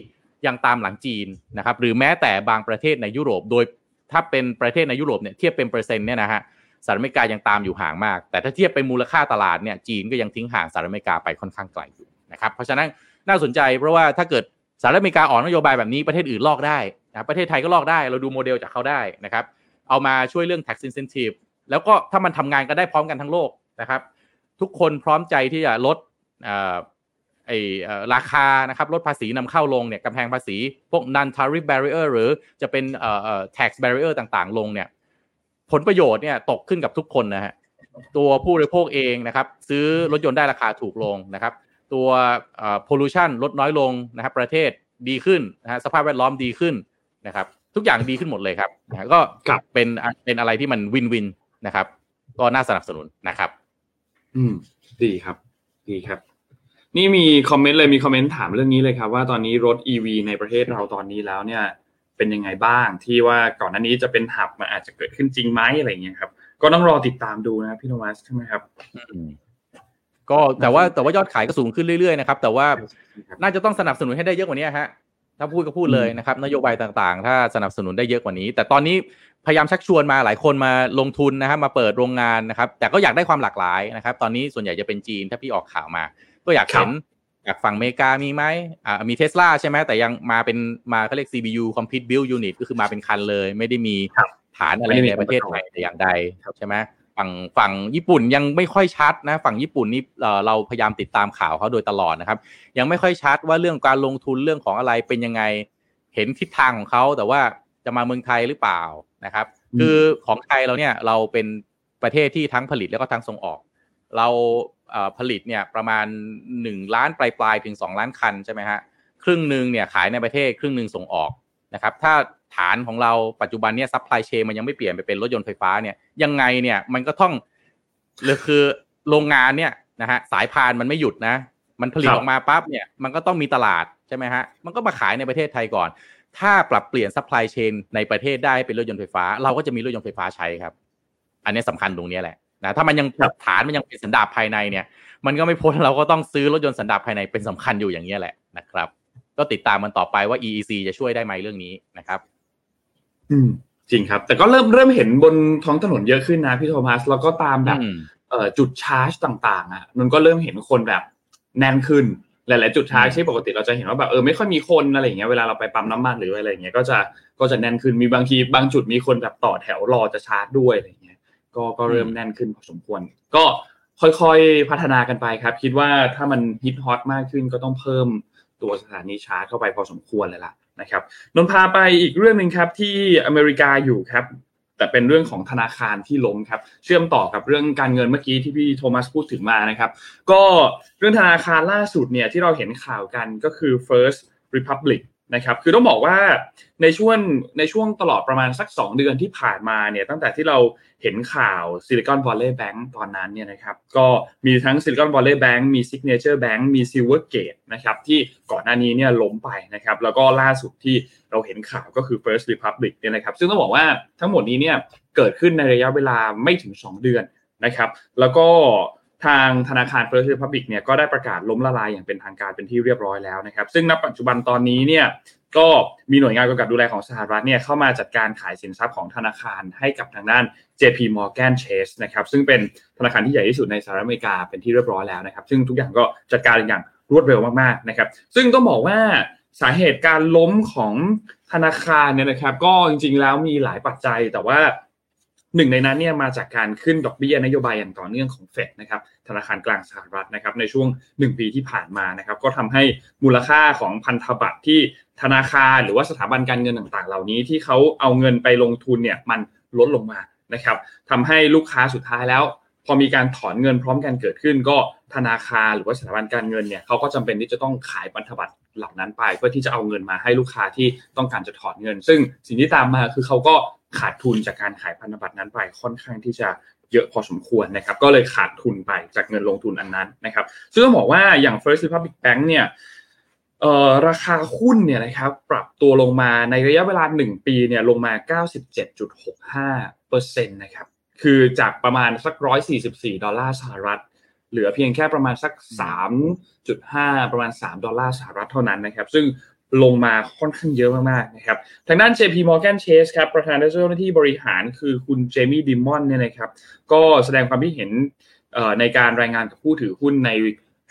ยังตามหลังจีนนะครับหรือแม้แต่บางประเทศในยุโรป โดยถ้าเป็นประเทศในยุโรปเนี่ยเทียบเป็นเปอร์เซ็นต์เนี่ยนะฮะ สหรัฐอเมริกายังตามอยู่ห่างมาก แต่ถ้าเทียบเป็นมูลค่าตลาดเนี่ยจีนก็ยังทิ้งห่างสหรัฐอเมริกาไปค่อนข้างไกลอยู่นะครับเพราะฉะนั้นน่าสนใจเพราะว่าถ้าเกิดสหรัฐอเมริกาออกนโยบายแบบนี้ประเทศอื่นลอกได้นะประเทศไทยก็ลอกได้ เราดูโมเดลจากเขาได้นะครับเอามาช่วยเรื่อง tax incentive แล้วก็ถ้ามันทำงานกันได้พร้อมกันทั้งโลกนะครับ ทุกคนพร้อมใจที่จะลดไอราคานะครับลดภาษีนำเข้าลงเนี่ยกำแพงภาษี พวก non tariff barrier หรือจะเป็น tax barrier ต่างๆ ลงเนี่ย ผลประโยชน์เนี่ยตกขึ้นกับทุกคนนะฮะตัวผู้บริโภคเองนะครับ ซื้อรถยนต์ได้ราคาถูกลงนะครับ ตัว pollution ลดน้อยลงนะครับ ประเทศดีขึ้นนะฮะสภาพแวดล้อมดีขึ้นนะครับ ทุกอย่างดีขึ้นหมดเลยครับนะก็เป็นเป็นอะไรที่มันวินวินนะครับ ก็น่าสนับสนุนนะครับ อืม ดีครับ ดีครับ นี่มีคอมเมนต์เลยมีคอมเมนต์ถามเรื่องนี้เลยครับ ว่าตอนนี้รถ e ีในประเทศเราตอนนี้แล้วเนี่ย เป็นยังไงบ้าง ที่ว่าก่อนหน้านี้จะเป็นหับมันอาจจะเกิดขึ้นจริงไหมอะไรเงี้ยครับ ก็ต้องรอติดตามดูนะพี่โทมัสใช่ไหมครับก็แต่ว่าแต่ว่ายอดขายก็สูงขึ้นเรื่อยๆนะครับ แต่ว่าน่าจะต้องสนับสนุนให้ได้เยอะกว่านี้ฮะถ้าพูดก็พูดเลยนะครับ นโยบายต่างๆ ถ้าสนับสนุนได้เยอะกว่านี้ แต่ตอนนี้พยายามชักชวนมาหลายคนมาลงทุนนะครับมาเปิดโรงงานนะครับ แต่ก็อยากได้ความหลากหลายนะครับ ตอนนี้ส่วนใหญ่จะเป็นจีนถ้าพี่ออกข่าวมา ก็อยากเห็น อยากฝั่งอเมริกามีไหมอ่ามีเทสลาใช่ไหมแต่ยังมาเป็นมาเขาเรียก CBU Complete Build Unit ก็คือมาเป็นคันเลย ไม่ได้มีฐานอะไรในประเทศไทยแต่อย่างใดใช่ไหมฝั่งฝั่งญี่ปุ่นยังไม่ค่อยชัดนะฝั่งญี่ปุ่นนี่เราพยายามติดตามข่าวเขาโดยตลอดนะครับ ยังไม่ค่อยชัดว่าเรื่องการลงทุนเรื่องของอะไรเป็นยังไงเห็นทิศทางของเขาแต่ว่าจะมาเมืองไทยหรือเปล่านะครับ คือของไทยเราเนี่ยเราเป็นประเทศที่ทั้งผลิตแล้วก็ทั้งส่งออก เราผลิตเนี่ยประมาณ 1 ล้านปลายปลายถึง 2 ล้านคันใช่ไหมฮะครึ่งหนึ่งเนี่ยขายในประเทศครึ่งหนึ่งส่งออกนะครับถ้าฐานของเราปัจจุบันเนี่ย supply chain มันยังไม่เปลี่ยนไปเป็นรถยนต์ไฟฟ้าเนี่ยยังไงเนี่ยมันก็ต้องหรือคือโรงงานเนี่ยนะฮะสายพานมันไม่หยุดนะ มันผลิตออกมาปั๊บเนี่ยมันก็ต้องมีตลาดใช่ไหมฮะมันก็มาขายในประเทศไทยก่อน ถ้าปรับเปลี่ยน supply chain ในประเทศได้เป็นรถยนต์ไฟฟ้า เราก็จะมีรถยนต์ไฟฟ้าใช้ครับ อันนี้สำคัญตรงนี้แหละ นะถ้ามันยังฐานมันยังเป็นสันดาปภายในเนี่ย มันก็ไม่พ้นเราก็ต้องซื้อรถยนต์สันดาปภายในเป็นสำคัญอยู่อย่างนี้แหละนะครับ ก็ติดตามมันต่อไปว่า EEC จะช่วยได้ไหมเรื่องนี้นะครับ อืมจริงครับ แต่ก็เริ่มเริ่มเห็นบนท้องถนนเยอะขึ้นนะพี่โทมัสแล้วก็ตามแบบเอ่อจุดชาร์จต่าง ๆ อะ มันก็เริ่มเห็นคนแบบแน่นขึ้นหลาย ๆ จุดชาร์จที่ปกติเราจะเห็นว่าแบบเออไม่ค่อยมีคนอะไรอย่างเงี้ยเวลาเราไปปั๊มน้ำมันหรืออะไรอย่างเงี้ยก็จะก็จะแน่นขึ้นมีบางทีบางจุดมีคนแบบต่อแถวรอจะชาร์จด้วยอะไรอย่างเงี้ย ก็ก็เริ่มแน่นขึ้นพอสมควร ก็ค่อยๆพัฒนากันไปครับ คิดว่าถ้ามันฮิตฮอตมากขึ้นก็ต้องเพิ่มตัวสถานีชาร์จเข้าไปพอสมควรเลยล่ะนะครับนนพาไปอีกเรื่องหนึ่งครับที่อเมริกาอยู่ครับ แต่เป็นเรื่องของธนาคารที่ล้มครับ เชื่อมต่อกับเรื่องการเงินเมื่อกี้ที่พี่โทมัสพูดถึงมานะครับ ก็เรื่องธนาคารล่าสุดเนี่ยที่เราเห็นข่าวกันก็คือ First Republic นะครับคือต้องบอกว่าในช่วงในช่วงตลอดประมาณสัก 2 เดือนที่ผ่านมาเนี่ยตั้งแต่ที่เราเห็นข่าว Silicon Valley Bank ตอนนั้นเนี่ยนะครับก็มีทั้ง Silicon Valley Bank มี Signature Bank มี Silvergate นะครับที่ก่อนหน้านี้เนี่ยล้มไปนะครับแล้วก็ล่าสุดที่เราเห็นข่าวก็คือ First Republic เนี่ยนะครับซึ่งต้องบอกว่าทั้งหมดนี้เนี่ยเกิดขึ้นในระยะเวลาไม่ถึง 2 เดือนนะครับแล้วก็ ทางธนาคาร First Republic เนี่ยก็ได้ประกาศล้มละลายอย่างเป็นทางการเป็นที่เรียบร้อยแล้วนะครับ ซึ่งณปัจจุบันตอนนี้เนี่ยก็มีหน่วยงานกำกับดูแลของสหรัฐเนี่ยเข้ามาจัดการขายสินทรัพย์ของธนาคารให้กับทางด้าน JP Morgan Chase นะครับซึ่งเป็นธนาคารที่ใหญ่ที่สุดในสหรัฐอเมริกาเป็นที่เรียบร้อยแล้วนะครับ ซึ่งทุกอย่างก็จัดการอย่างรวดเร็วมากๆนะครับ ซึ่งต้องบอกว่าสาเหตุการล้มของธนาคารเนี่ยนะครับ ก็จริงๆแล้วมีหลายปัจจัยแต่ว่า หนึ่งในนั้นเนี่ยมาจากการขึ้นดอกเบี้ยนโยบายอย่างต่อเนื่องของเฟดนะครับธนาคารกลางสหรัฐนะครับในช่วง 1 ปีที่ผ่านมานะครับก็ทำให้มูลค่าของพันธบัตรที่ธนาคารหรือว่าสถาบันการเงินต่างๆ เหล่านี้ที่เขาเอาเงินไปลงทุนเนี่ยมันลดลงมานะครับทำให้ลูกค้าสุดท้ายแล้ว พอมีการถอนเงินพร้อมกันเกิดขึ้น ก็ธนาคารหรือว่าสถาบันการเงินเนี่ยเขาก็จำเป็นที่จะต้องขายพันธบัตรเหล่านั้นไป เพื่อที่จะเอาเงินมาให้ลูกค้าที่ต้องการจะถอนเงิน ซึ่งสิ่งที่ตามมาคือเขาก็ ขาดทุนจากการขายพันธบัตรนั้นไปค่อนข้างที่จะเยอะพอสมควรนะครับ ก็เลยขาดทุนไปจากเงินลงทุนอันนั้นนะครับ ซึ่งต้องบอกว่าอย่าง First Republic Bank เนี่ยราคาหุ้นเนี่ยนะครับปรับตัวลงมาในระยะเวลา 1 ปีเนี่ยลงมา 97.65เปอร์เซ็นต์นะครับคือจากประมาณสัก 144 ดอลลาร์สหรัฐ เหลือเพียงแค่ประมาณสัก 3.5 ประมาณ 3 ดอลลาร์สหรัฐเท่านั้นนะครับ ซึ่ง ลงมาค่อนข้างเยอะมากๆนะครับ ทางด้าน JP Morgan Chase ครับประธานเจ้าหน้าที่บริหารคือคุณเจมี่ดิมอนเนี่ยนะครับก็แสดงความคิดเห็นในการรายงานกับผู้ถือหุ้นใน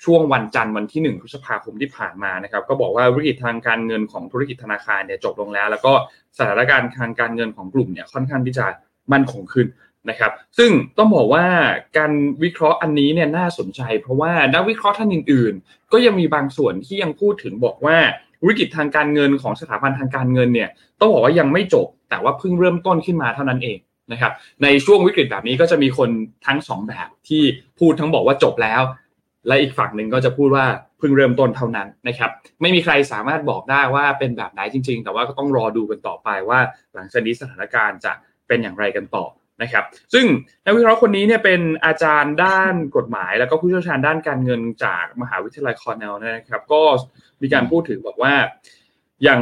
ช่วงวันจันทร์วันที่1พฤษภาคมที่ผ่านมานะครับก็บอกว่าวิกฤตทางการเงินของธุรกิจธนาคารเนี่ยจบลงแล้ว แล้วก็สถานการณ์ทางการเงินของกลุ่มเนี่ยค่อนข้างที่จะมั่นคงขึ้นนะครับ ซึ่งต้องบอกว่าการวิเคราะห์อันนี้เนี่ยน่าสนใจ เพราะว่านักวิเคราะห์ท่านอื่น ๆ ก็ยังมีบางส่วนที่ยังพูดถึงบอกว่า วิกฤตทางการเงินของสถาบันทางการเงินเนี่ยต้องบอกว่ายังไม่จบ แต่ว่าเพิ่งเริ่มต้นขึ้นมาเท่านั้นเองนะครับในช่วงวิกฤตแบบนี้ก็จะมีคนทั้งสองแบบที่พูดทั้งบอกว่าจบแล้ว และอีกฝั่งหนึ่งก็จะพูดว่าเพิ่งเริ่มต้นเท่านั้นนะครับไม่มีใครสามารถบอกได้ว่าเป็นแบบไหนจริง ๆ แต่ว่าก็ต้องรอดูกันต่อไปว่า หลังจากนี้สถานการณ์จะเป็นอย่างไรกันต่อ นะครับ ซึ่งนักวิเคราะห์คนนี้เนี่ยเป็นอาจารย์ด้านกฎหมาย แล้วก็ผู้เชี่ยวชาญด้านการเงินจากมหาวิทยาลัยคอร์เนลนะครับ ก็มีการพูดถึงบอกว่าอย่าง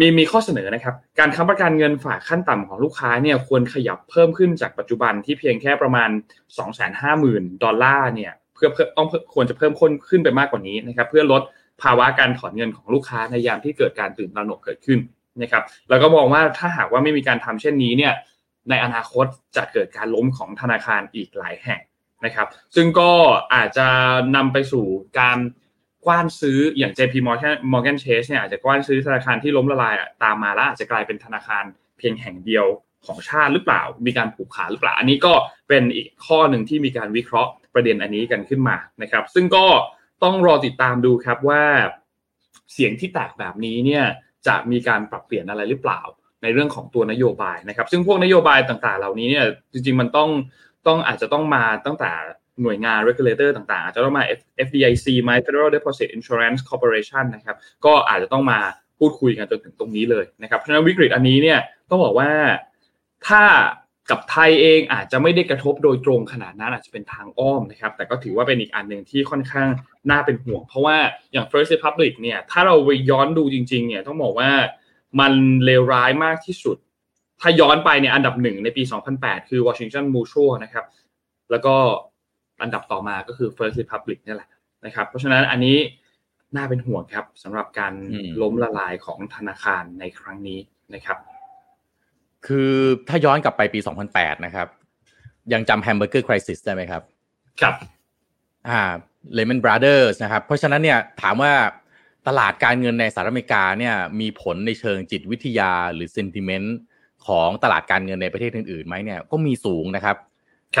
มีมีข้อเสนอนะครับ การค้ำประกันเงินฝากขั้นต่ำของลูกค้าเนี่ยควรขยับเพิ่มขึ้นจากปัจจุบันที่เพียงแค่ประมาณ 250,000 ดอลลาร์เนี่ยเพื่อเพื่อต้องควรจะเพิ่มคนขึ้นไปมากกว่านี้นะครับ เพื่อลดภาวะการถอนเงินของลูกค้าในยามที่เกิดการตื่นตระหนกเกิดขึ้นนะครับ แล้วก็มองว่าถ้าหากว่าไม่มีการทำเช่นนี้เนี่ย ในอนาคตจะเกิดการล้มของธนาคารอีกหลายแห่งนะครับ ซึ่งก็อาจจะนำไปสู่การกว้านซื้ออย่าง JP Morgan Morgan Chase เนี่ยอาจจะกว้านซื้อธนาคารที่ล้มละลายตามมาแล้วอาจจะกลายเป็นธนาคารเพียงแห่งเดียวของชาติหรือเปล่า มีการผูกขาหรือเปล่า อันนี้ก็เป็นอีกข้อหนึ่งที่มีการวิเคราะห์ประเด็นอันนี้กันขึ้นมานะครับ ซึ่งก็ต้องรอติดตามดูครับว่า เสียงที่แตกแบบนี้เนี่ยจะมีการปรับเปลี่ยนอะไรหรือเปล่า ในเรื่องของตัวนโยบายนะครับ ซึ่งพวกนโยบายต่างๆ เหล่านี้เนี่ยจริงๆมันต้องต้องอาจจะต้องมาตั้งแต่หน่วยงาน regulator ต่างๆ อาจจะต้องมา FDIC ไหม Federal Deposit Insurance Corporation นะครับ ก็อาจจะต้องมาพูดคุยกันจนถึงตรงนี้เลยนะครับเพราะฉะนั้นวิกฤตอันนี้เนี่ยต้องบอกว่าถ้ากับไทยเองอาจจะไม่ได้กระทบโดยตรงขนาดนั้นอาจจะเป็นทางอ้อมนะครับ แต่ก็ถือว่าเป็นอีกอันหนึ่งที่ค่อนข้างน่าเป็นห่วง เพราะว่าอย่าง First Republic เนี่ยถ้าเราไปย้อนดูจริงๆเนี่ยต้องบอกว่า มันเลวร้ายมากที่สุด ถ้าย้อนไปเนี่ยอันดับหนึ่งในปี 2008 คือ Washington Mutual นะครับ แล้วก็อันดับต่อมาก็คือ First Republic นี่แหละนะครับ เพราะฉะนั้นอันนี้น่าเป็นห่วงครับสำหรับการล้มละลายของธนาคารในครั้งนี้นะครับ คือถ้าย้อนกลับไปปี 2008 นะครับ ยังจำ Hamburger Crisis ได้ไหมครับ ครับ อ่า Lehman Brothers นะครับ เพราะฉะนั้นเนี่ยถามว่า ตลาดการเงินในสหรัฐอเมริกาเนี่ยมีผลในเชิงจิตวิทยาหรือ sentiment ของตลาดการเงินในประเทศอื่นๆไหมเนี่ยก็มีสูงนะครับ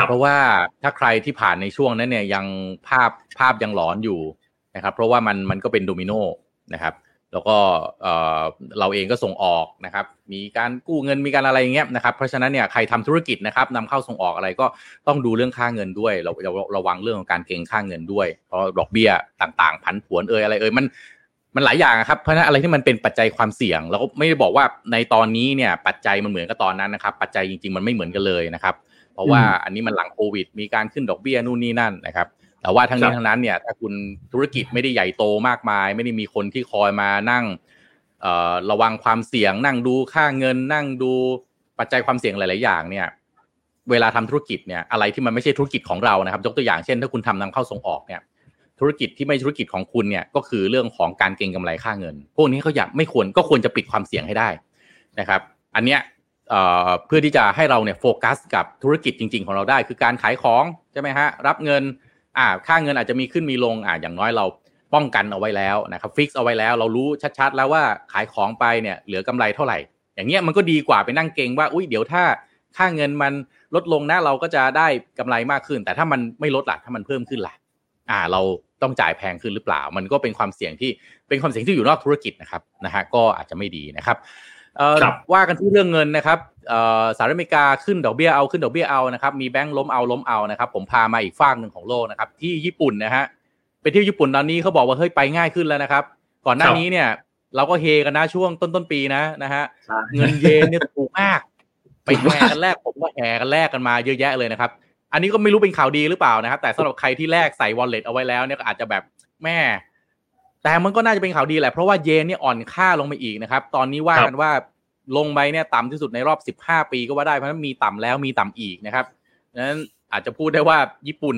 เพราะว่าถ้าใครที่ผ่านในช่วงนั้นเนี่ยยังภาพภาพยังหลอนอยู่นะครับ เพราะว่ามันมันก็เป็นโดมิโนนะครับ แล้วก็เราเองก็ส่งออกนะครับ มีการกู้เงินมีการอะไรอย่างเงี้ยนะครับ เพราะฉะนั้นเนี่ยใครทำธุรกิจนะครับนำเข้าส่งออกอะไรก็ต้องดูเรื่องค่าเงินด้วย เราเราระวังเรื่องของการเก็งค่าเงินด้วย เพราะดอกเบี้ยต่างๆ ผันผวนเอ่ยอะไรเอ่ยมัน มันหลายอย่างครับเพราะฉะนั้นอะไรที่มันเป็นปัจจัยความเสี่ยงเราก็ไม่ได้บอกว่าในตอนนี้เนี่ย ปัจจัยมันเหมือนกับตอนนั้นนะครับ ปัจจัยจริง ๆ มันไม่เหมือนกันเลยนะครับ เพราะว่าอันนี้มันหลังโควิด มีการขึ้นดอกเบี้ยนู่นนี่นั่นนะครับ แต่ว่าทั้งนี้ทั้งนั้นเนี่ย ถ้าคุณธุรกิจไม่ได้ใหญ่โตมากมาย ไม่ได้มีคนที่คอยมานั่งระวังความเสี่ยงนั่งดูค่าเงินนั่งดูปัจจัยความเสี่ยงหลาย ๆ อย่างเนี่ย เวลาทำธุรกิจเนี่ยอะไรที่มันไม่ใช่ธุรกิจของเรานะครับยกตัวอย่างเช่น ถ้าคุณทำนำเข้าส่งออกเนี่ย ธุรกิจที่ไม่ธุรกิจของคุณเนี่ยก็คือเรื่องของการเก็งกำไรค่าเงิน พวกนี้เขาอยากไม่ควรก็ควรจะปิดความเสี่ยงให้ได้นะครับ อันเนี้ยเพื่อที่จะให้เราเนี่ยโฟกัสกับธุรกิจจริง ๆ ของเราได้ คือการขายของใช่ไหมฮะรับเงินอ่าค่าเงินอาจจะมีขึ้นมีลงอ่าอย่างน้อยเราป้องกันเอาไว้แล้วนะครับฟิกเอาไว้แล้วเรารู้ชัดๆ แล้วว่าขายของไปเนี่ยเหลือกำไรเท่าไหร่ อย่างเงี้ยมันก็ดีกว่าไปนั่งเก่งว่าอุ้ยเดี๋ยวถ้าค่าเงินมันลดลงนะเราก็จะได้กำไรมากขึ้น แต่ถ้ามันไม่ลดล่ะถ้ามันเพิ่มขึ้นล่ะอ่าเรา ต้องจ่ายแพงขึ้นหรือเปล่า มันก็เป็นความเสี่ยงที่เป็นความเสี่ยงที่อยู่นอกธุรกิจนะครับนะฮะก็อาจจะไม่ดีนะครับว่ากันที่เรื่องเงินนะครับสหรัฐอเมริกาขึ้นดอกเบี้ยเอาขึ้นดอกเบี้ยเอานะครับมีแบงก์ล้มเอาล้มเอานะครับผมพามาอีกฝั่งหนึ่งของโลกนะครับที่ญี่ปุ่นนะฮะไปที่ญี่ปุ่นตอนนี้เขาบอกว่าเฮ้ยไปง่ายขึ้นแล้วนะครับ ก่อนหน้านี้เนี่ย เราก็เฮกันนะช่วงต้นต้นปีนะนะฮะเงินเยนเนี่ยถูกมากไปแห่กันแรกผมก็แห่กันแรกกันมาเยอะแยะเลยนะครับ อันนี้ก็ไม่รู้เป็นข่าวดีหรือเปล่านะครับ แต่สำหรับใครที่แลกใส่วอลเล็ตเอาไว้แล้วเนี่ยก็อาจจะแบบแม่ แต่มันก็น่าจะเป็นข่าวดีแหละ เพราะว่าเยนเนี่ยอ่อนค่าลงไปอีกนะครับ ตอนนี้ว่ากันว่าลงไปเนี่ยต่ำที่สุดในรอบ 15 ปีก็ว่าได้ เพราะฉะนั้นมีต่ำแล้วมีต่ำอีกนะครับนั้นอาจจะพูดได้ว่าญี่ปุ่น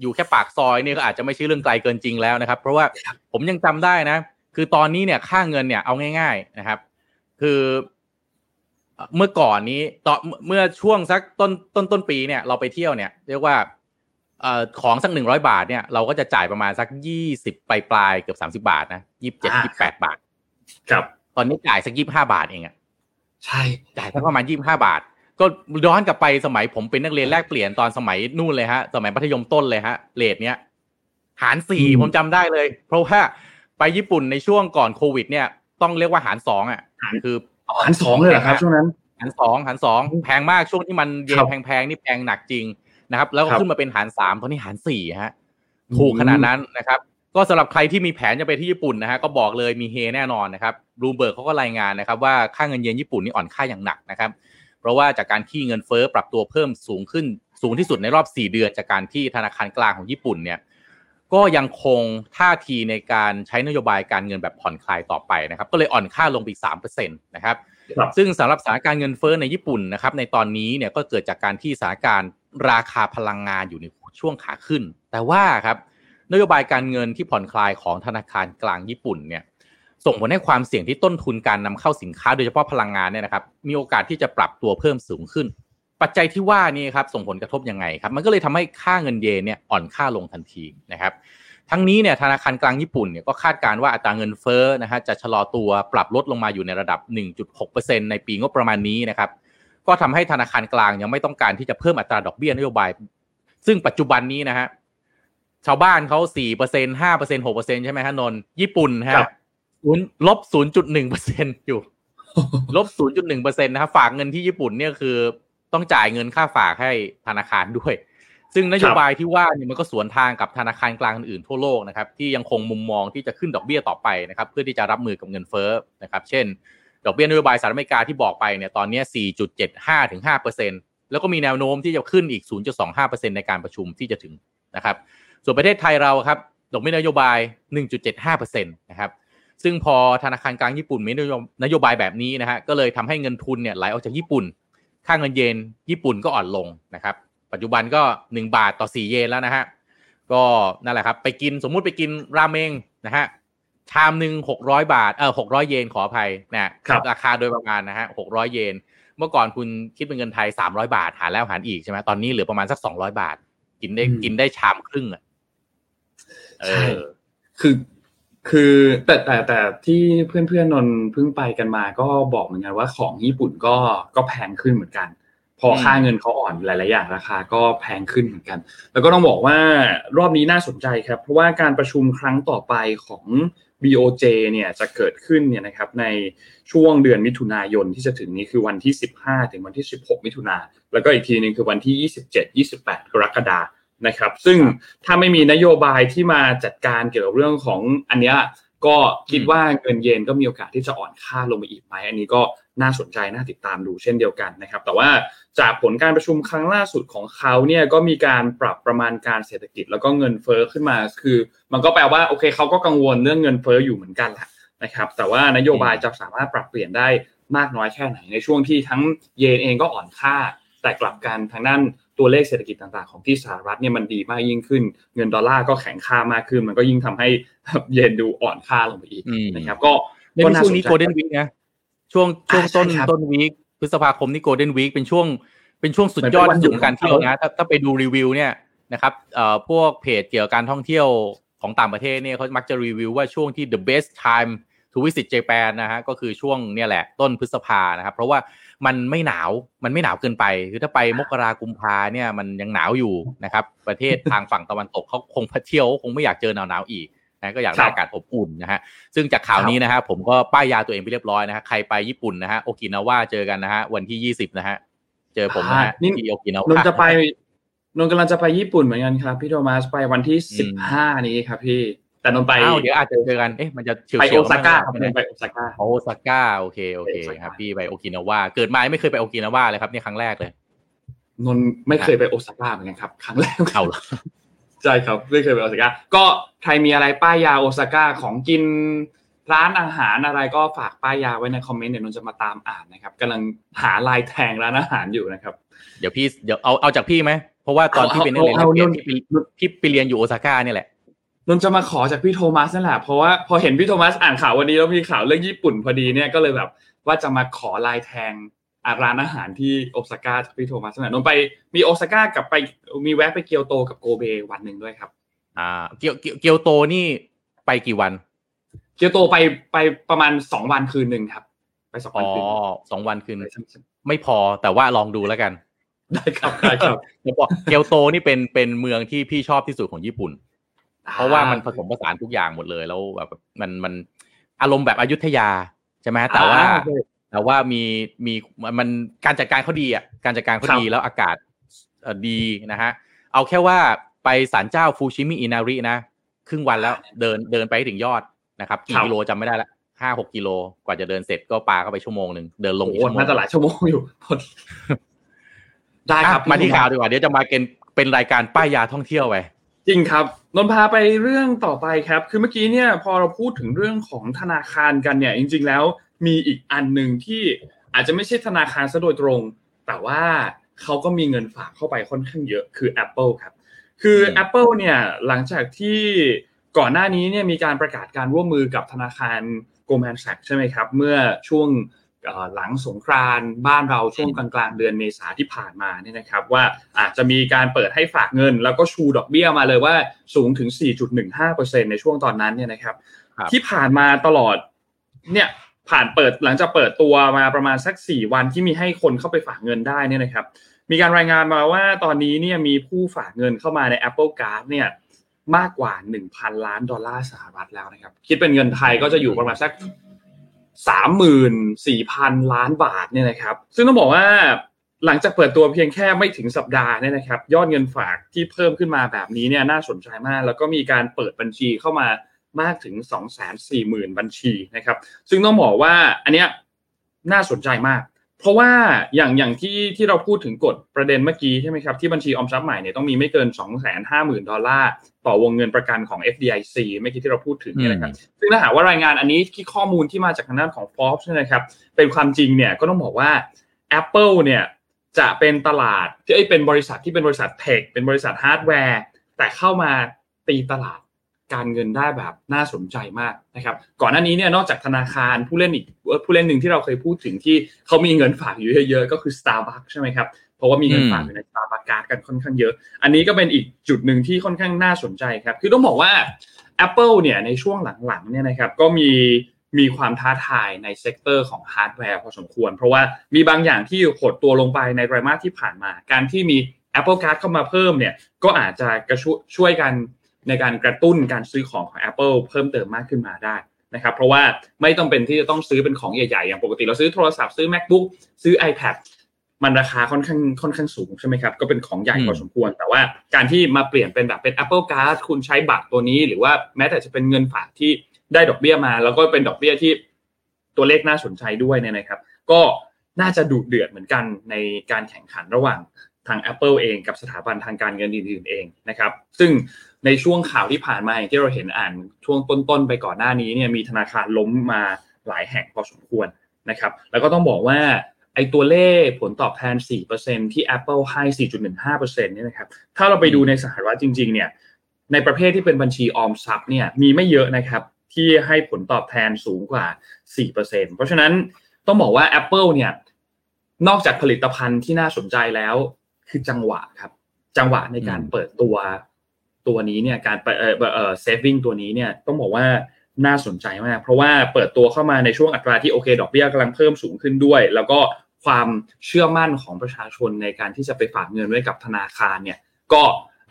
อยู่แค่ปากซอยนี่ก็อาจจะไม่ใช่เรื่องไกลเกินจริงแล้วนะครับ เพราะว่าผมยังจำได้นะ คือตอนนี้เนี่ยค่าเงินเนี่ยเอาง่าย ๆนะครับ คือ เมื่อก่อนนี้ตอนเมื่อช่วงสักต้นต้นต้นปีเนี่ยเราไปเที่ยวเนี่ยเรียกว่าเอ่อของสักหนึ่งร้อยบาทเนี่ยเราก็จะจ่ายประมาณสักยี่สิบปลายปลายๆเกือบสามสิบาทนะยี่สิบเจ็ดอ่ายี่สิบแปดบาท ครับ ตอนนี้จ่ายสักยี่สิบห้าบาทเองอะใช่จ่ายสักประมาณยี่สิบห้าบาท ก็ย้อนกลับไปสมัยผมเป็นนักเรียนแลกเปลี่ยนตอนสมัยนู่นเลยฮะ สมัยมัธยมต้นเลยฮะเลทเนี้ยหารสี่ผมจำได้เลย เพราะว่าไปญี่ปุ่นในช่วงก่อนโควิด เนี่ย ต้องเรียกว่าหารสองอะ คืออ๋อ หันสองเลยเหรอครับช่วงนั้นหารสองหารสองแพงมากช่วงที่มันเยครันบแพงๆนี่แพงหนักจริงนะครับ แล้วก็ครับขึ้นมาเป็นหารสามตอนนี้หารสี่ฮะถูกขนาดนั้นนะครับ ก็สำหรับใครที่มีแผนจะไปที่ญี่ปุ่นนะฮะก็บอกเลยมีเฮแน่นอนนะครับรูเบิร์กเขาก็รายงานนะครับ ว่าค่าเงินเยนญี่ปุ่นนี่อ่อนค่าอย่างหนักนะครับ เพราะว่าจากการที่เงินเฟ้อปรับตัวเพิ่มสูงขึ้นสูงที่สุดในรอบ 4 เดือนจากการที่ธนาคารกลางของญี่ปุ่นเนี่ย ก็ยังคงท่าทีในการใช้นโยบายการเงินแบบผ่อนคลายต่อไปนะครับ ก็เลยอ่อนค่าลงไปอีก3%นะครับครับ ซึ่งสำหรับสถานการณ์เงินเฟ้อในญี่ปุ่นนะครับในตอนนี้เนี่ยก็เกิดจากการที่สถานการณ์ราคาพลังงานอยู่ในช่วงขาขึ้น แต่ว่าครับนโยบายการเงินที่ผ่อนคลายของธนาคารกลางญี่ปุ่นเนี่ยส่งผลให้ความเสี่ยงที่ต้นทุนการนำเข้าสินค้าโดยเฉพาะพลังงานเนี่ยนะครับมีโอกาสที่จะปรับตัวเพิ่มสูงขึ้น ปัจจัยที่ว่านี่ครับส่งผลกระทบยังไงครับมันก็เลยทำให้ค่าเงินเยนเนี่ยอ่อนค่าลงทันทีนะครับทั้งนี้เนี่ยธนาคารกลางญี่ปุ่นเนี่ยก็คาดการณ์ว่าอัตราเงินเฟ้อนะฮะจะชะลอตัวปรับลดลงมาอยู่ในระดับ 1.6%ในปีงบประมาณนี้นะครับก็ทำให้ธนาคารกลางยังไม่ต้องการที่จะเพิ่มอัตราดอกเบี้ยนโยบาย ซึ่งปัจจุบันนี้นะฮะชาวบ้านเขาสี่เปอร์เซ็นห้าเปอร์เซ็นหกเปอร์เซ็นใช่ไหมฮะนนท์ญี่ปุ่นฮะครับศูนย์ลบศูนย์จุดหนึ่งเปอร์เซ็นอยู่ลบศูนย์จุดหนึ่งเปอร์เซ็นนะครับฝากเงินที่ญี่ปุ่นเนี่ยคือ ต้องจ่ายเงินค่าฝากให้ธนาคารด้วย ซึ่งนโยบายที่ว่าเนี่ยมันก็สวนทางกับธนาคารกลางอื่นๆทั่วโลกนะครับที่ยังคงมุมมองที่จะขึ้นดอกเบี้ยต่อไปนะครับเพื่อที่จะรับมือกับเงินเฟ้อนะครับเช่น ดอกเบี้ยนโยบายสหรัฐอเมริกาที่บอกไปเนี่ยตอนนี้ 4.75ถึง5%แล้วก็มีแนวโน้มที่จะขึ้นอีก 0.25%ในการประชุมที่จะถึงนะครับส่วนประเทศไทยเราครับดอกเบี้ยนโยบาย 1.75%นะครับซึ่งพอธนาคารกลางญี่ปุ่นมีนโยนโยบายแบบนี้นะฮะก็เลยทำให้เงินทุนเนี่ยไหลออกจากญี่ปุ่น ค่าเงินเยนญี่ปุ่นก็อ่อนลงนะครับ ปัจจุบันก็ 1 บาทต่อ 4 เยนแล้วนะฮะก็นั่นแหละครับ ไปกินสมมุติไปกินราเมงนะฮะชามหนึ่งหกร้อยบาทเออหกร้อยเยนขออภัยนะครับราคาโดยประมาณนะฮะหกร้อยเยน เมื่อก่อนคุณคิดเป็นเงินไทยสามร้อยบาท หารแล้วหารอีกใช่ไหมตอนนี้เหลือประมาณสักสองร้อยบาท กินได้อืมกินได้ชามครึ่งอะเอใช่อคือ คือแต่แต่แต่ที่เพื่อนเพื่อนนนเพิ่งไปกันมาก็บอกเหมือนกันว่าของญี่ปุ่นก็ก็แพงขึ้นเหมือนกัน พอค่าเงินเขาอ่อนหลาย ๆ อย่างราคาก็แพงขึ้นเหมือนกัน แล้วก็ต้องบอกว่ารอบนี้น่าสนใจครับ เพราะว่าการประชุมครั้งต่อไปของ BOJ เนี่ยจะเกิดขึ้นเนี่ยนะครับในช่วงเดือนมิถุนายนที่จะถึงนี้คือวันที่ 15 ถึงวันที่ 16 มิถุนาแล้วก็อีกทีหนึ่งคือวันที่ 27 28 กรกฎาคม นะครับ ซึ่งถ้าไม่มีนโยบายที่มาจัดการเกี่ยวกับเรื่องของอันเนี้ยก็คิดว่าเงินเยนก็มีโอกาสที่จะอ่อนค่าลงไปอีกไหมอันนี้ก็น่าสนใจน่าติดตามดูเช่นเดียวกันนะครับ แต่ว่าจากผลการประชุมครั้งล่าสุดของเขาเนี่ยก็มีการปรับประมาณการเศรษฐกิจแล้วก็เงินเฟ้อขึ้นมาคือ มันก็แปลว่าโอเคเขาก็กังวลเรื่องเงินเฟ้ออยู่เหมือนกันแหละนะครับ แต่ว่านโยบายจะสามารถปรับเปลี่ยนได้มากน้อยแค่ไหนในช่วงที่ทั้งเยนเองก็อ่อนค่า แต่กลับกันทางด้าน ตัวเลขเศรษฐกิจต่างๆ ของที่สหรัฐเนี่ยมันดีมากยิ่งขึ้น เงินดอลลาร์ก็แข็งค่ามากขึ้น มันก็ยิ่งทำให้เยนดูอ่อนค่าลงไปอีกอืมนะครับ ก็ในช่วงนี้าสโกลเด้นวีคนะช่วงช่วงอ่าใช่ต้นครับต้นวีคพฤษภาคมนี่โกลเด้นวีคเป็นช่วงเป็นช่วงสุดยอดเหมือนเป็นวันหยุที่ดสุดของการของเที่ยวเขานะถ้าถ้าไปดูรีวิวเนี่ยนะครับเอ่อพวกเพจเกี่ยวกับการท่องเที่ยวของต่างประเทศเนี่ยเขามักจะรีวิวว่าช่วงที่ the best time to visit Japan นะฮะก็คือช่วงเนี่ยแหละต้นพฤษภานะครับ เพราะว่า มันไม่หนาว มันไม่หนาวเกินไป คือถ้าไปมกรากุมภาเนี่ยมันยังหนาวอยู่นะครับ ประเทศทางฝั่งตะวันตกเขาคงไปเที่ยวคงไม่อยากเจอหนาวหนาวๆอีกนะก็อยากได้ครับอากาศอบอุ่นนะฮะ ซึ่งจากข่าวนี้นะฮะผมก็ป้ายยาตัวเองไปเรียบร้อยนะฮะ ใครไปญี่ปุ่นนะฮะโอกินาว่าเจอกันนะฮะวันที่ยี่สิบนะฮะ เจอผมนะฮะอ่านี่ที่โอกินานนวาท์จะไปนนท์กำลังจะไปญี่ปุ่นเหมือนกันครับพี่โทมัสไปวันที่อืสิบมห้านี้ครับพี่ แต่นนท์ไปอ้าวเดี๋ยวอาจจะเจอกันเอ๊ะมันจะเฉียวไปเฉีโอยวซาก้าครับไปนไหนนท์ไปโอซาก้าโอซาก้าโอเคโอเคไปโอซาก้าครับพี่ไปโอกินาว่าเกิดมาไม่เคยไปโอกินาว่าเลยครับนี่ครั้งแรกเลยนนท์ไม่เคยไปโอซาก้าเหมือนกันครับ ครั้งแรกเอาเหรอใช่ครับไม่เคยไปโอซาก้าก็ใครมีอะไรป้ายยาโอซาก้าของกินร้านอาหารอะไรก็ฝากป้ายยาไว้ในคอมเมนต์เดี๋ยวนนท์จะมาตามอ่านนะครับกำลังหาลายแทงร้านอาหารอยู่นะครับ เดี๋ยวพี่เดี๋ยวเอาเอาจากพี่ไหมเพราะว่าตอนเอาที่เป็นนักเรียนแลเอากเปลี่ยนเอาพี่ไปพี่ไปเรียนอยู่โอซาก้าเนี่ยแหละ นนท์จะมาขอจากพี่โทมัสนั่นแหละเพราะว่าพอเห็นพี่โทมัสอ่านข่าววันนี้แล้วมีข่าวเรื่องญี่ปุ่นพอดีเนี่ยก็เลยแบบว่าจะมาขอลายแทงอาร้านอาหารที่โอซาก้าจากพี่โทมัสนะนนไปมีโอซาก้ากับไปมีแวะไปเกียวโตกับโกเบวันหนึ่งด้วยครับ อ่า เกียวเกียวเกียวโตนี่ไปกี่วัน เกียวโตไปไปประมาณสองวันคืนหนึ่งครับ ไปสองอ๋วันอคืนสองวันคืนได้ไม่พอแต่ว่าลองดูแล้วกันครับได้ครับเดี๋ยวบอกเกียวโตนี่เป็นเป็นเมืองที่พี่ชอบที่สุดของญี่ปุ่น เพราะว่ามันผสมผสานทุกอย่างหมดเลยแล้วแบบมันมันอารมณ์แบบอยุธยาใช่ไหมแต่ว่าอ่โอเคแต่ว่ามีมีมันการจัดการเขาดีอะการจัดการเขาครับดีแล้วอากาศเอ่อดีนะฮะเอาแค่ว่าไปศาลเจ้าฟูชิมิอินารินะครึ่งวันแล้วเดินเดินไปให้ถึงยอดนะครับกี่กิโลจำไม่ได้ละห้าหกกิโลกว่าจะเดินเสร็จก็ปาเข้าไปชั่วโมงหนึ่งเดินลงโอ้อีกโหชั่วโมงน่าจะหลายชั่วโมงอยู่ได้ครับอะมาที่ข่าวดีกว่าเดี๋ยวจะมาเป็นเป็นรายการป้ายยาท่องเที่ยวไปจริงครับ นนท์พาไปเรื่องต่อไปครับ คือเมื่อกี้เนี่ยพอเราพูดถึงเรื่องของธนาคารกันเนี่ยจริง ๆ แล้วมีอีกอันหนึ่งที่อาจจะไม่ใช่ธนาคารซะโดยตรง แต่ว่าเขาก็มีเงินฝากเข้าไปค่อนข้างเยอะคือ Apple ครับ คืออืม Apple เนี่ยหลังจากที่ก่อนหน้านี้เนี่ยมีการประกาศการร่วมมือกับธนาคาร Goldman Sachs ใช่ไหมครับ เมื่อช่วงเอ่อ หลังสงกรานต์บ้านเราช่วงกลางๆ เดือนเมษาที่ผ่านมาเนี่ยนะครับ ว่าอาจจะมีการเปิดให้ฝากเงิน แล้วก็ชูดอกเบี้ยมาเลยว่าสูงถึง 4.15%ในช่วงตอนนั้นเนี่ยนะครับครับ ที่ผ่านมาตลอดเนี่ยผ่านเปิดหลังจากเปิดตัวมาประมาณสัก 4 วันที่มีให้คนเข้าไปฝากเงินได้เนี่ยนะครับ มีการรายงานมาว่าตอนนี้เนี่ยมีผู้ฝากเงินเข้ามาใน Apple Card เนี่ยมากกว่า 1,000 ล้านดอลลาร์สหรัฐแล้วนะครับ คิดเป็นเงินไทยก็จะอยู่ประมาณสัก สามหมื่นสี่พันล้านบาทเนี่ยนะครับ ซึ่งต้องบอกว่าหลังจากเปิดตัวเพียงแค่ไม่ถึงสัปดาห์เนี่ยนะครับ ยอดเงินฝากที่เพิ่มขึ้นมาแบบนี้เนี่ยน่าสนใจมาก แล้วก็มีการเปิดบัญชีเข้ามามากถึง 240,000 บัญชีนะครับ ซึ่งต้องบอกว่าอันเนี้ยน่าสนใจมาก เพราะว่าอย่างอย่างที่ที่เราพูดถึงกฎประเด็นเมื่อกี้ใช่ไหมครับที่บัญชีออมทรัพย์ใหม่เนี่ยต้องมีไม่เกิน 250,000 ดอลลาร์ต่อวงเงินประกันของ FDIC เมื่อกี้ที่เราพูดถึงเนี่ยนะครับซึ่งถ้าหากว่ารายงานอันนี้ที่ข้อมูลที่มาจากทางด้านของ Forbes เนี่ยนะครับเป็นความจริงเนี่ยก็ต้องบอกว่า Apple เนี่ยจะเป็นตลาดที่เอ้ยเป็นบริษัทที่เป็นบริษัท tech เป็นบริษัทฮาร์ดแวร์แต่เข้ามาตีตลาด การเงินได้แบบน่าสนใจมากนะครับ ก่อนหน้านี้เนี่ยนอกจากธนาคารผู้เล่นอีกผู้เล่นหนึ่งที่เราเคยพูดถึงที่เขามีเงินฝากอยู่เยอะๆก็คือ Starbucks ใช่ไหมครับเพราะว่ามีเงินฝากอยู่ใน Starbucks การ์ดกันค่อนข้างเยอะ อันนี้ก็เป็นอีกจุดหนึ่งที่ค่อนข้างน่าสนใจครับ คือต้องบอกว่า Apple เนี่ยในช่วงหลังๆเนี่ยนะครับก็มีมีความท้าทายใน sector ของฮาร์ดแวร์พอสมควร เพราะว่ามีบางอย่างที่หดตัวลงไปในไตรมาสที่ผ่านมา การที่มี Apple Card เข้ามาเพิ่มเนี่ยก็อาจจะกระช่วยช่วยกัน ในการกระตุ้นการซื้อของของ Apple เพิ่มเติมมากขึ้นมาได้นะครับเพราะว่าไม่ต้องเป็นที่จะต้องซื้อเป็นของใหญ่ๆ อย่างปกติเราซื้อโทรศัพท์ซื้อ MacBook ซื้อ iPad มันราคาค่อนข้างค่อนข้างสูงใช่ไหมครับก็เป็นของใหญ่พอสมควร แต่ว่าการที่มาเปลี่ยนเป็นแบบเป็น Apple Card คุณใช้บัตรตัวนี้ หรือว่าแม้แต่จะเป็นเงินฝากที่ได้ดอกเบี้ยมา แล้วก็เป็นดอกเบี้ยที่ตัวเลขน่าสนใจด้วยเนี่ยนะครับ ก็น่าจะดุเดือดเหมือนกันในการแข่งขันระหว่าง ทาง Apple เองกับสถาบันทางการเงินอื่นๆเองนะครับ ซึ่งในช่วงข่าวที่ผ่านมาอย่างที่เราเห็นอ่านช่วงต้นๆไปก่อนหน้านี้เนี่ยมีธนาคารล้มมาหลายแห่งพอสมควรนะครับ แล้วก็ต้องบอกว่าไอ้ตัวเลขผลตอบแทน 4%ที่ Apple ให้ 4.15%เนี่ยนะครับ ถ้าเราไปดูในสหรัฐจริง ๆ เนี่ย ในประเภทที่เป็นบัญชีออมทรัพย์เนี่ยมีไม่เยอะนะครับที่ให้ผลตอบแทนสูงกว่า 4%เพราะฉะนั้นต้องบอกว่า Apple เนี่ยนอกจากผลิตภัณฑ์ที่น่าสนใจแล้ว คือจังหวะครับ จังหวะในการอืมเปิดตัวตัวนี้เนี่ยการเปิดเออเออเซฟวิ่งตัวนี้เนี่ยต้องบอกว่าน่าสนใจมาก เพราะว่าเปิดตัวเข้ามาในช่วงอัตราที่โอเค ดอกเบี้ยกำลังเพิ่มสูงขึ้นด้วย แล้วก็ความเชื่อมั่นของประชาชนในการที่จะไปฝากเงินไว้กับธนาคารเนี่ยก็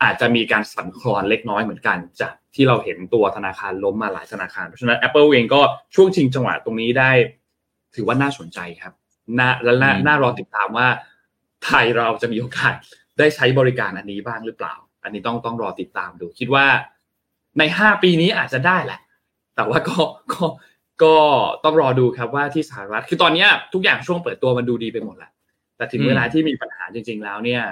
อาจจะมีการสั่นคลอนเล็กน้อยเหมือนกัน จากที่เราเห็นตัวธนาคารล้มมาหลายธนาคารเพราะฉะนั้น Apple เองก็ช่วงชิงจังหวะตรงนี้ได้ ถือว่าน่าสนใจครับน่าและน่าอืมน่ารอติดตามว่า ไทยเราจะมีโอกาสได้ใช้บริการอันนี้บ้างหรือเปล่า อันนี้ต้องต้องรอติดตามดู คิดว่าในห้าปีนี้อาจจะได้แหละ แต่ว่าก็ก็ก็ต้องรอดูครับว่าที่สหรัฐคือตอนเนี้ยทุกอย่างช่วงเปิดตัวมันดูดีไปหมดแหละแต่ถึงอืมเวลาที่มีปัญหาจริง ๆ แล้วเนี่ย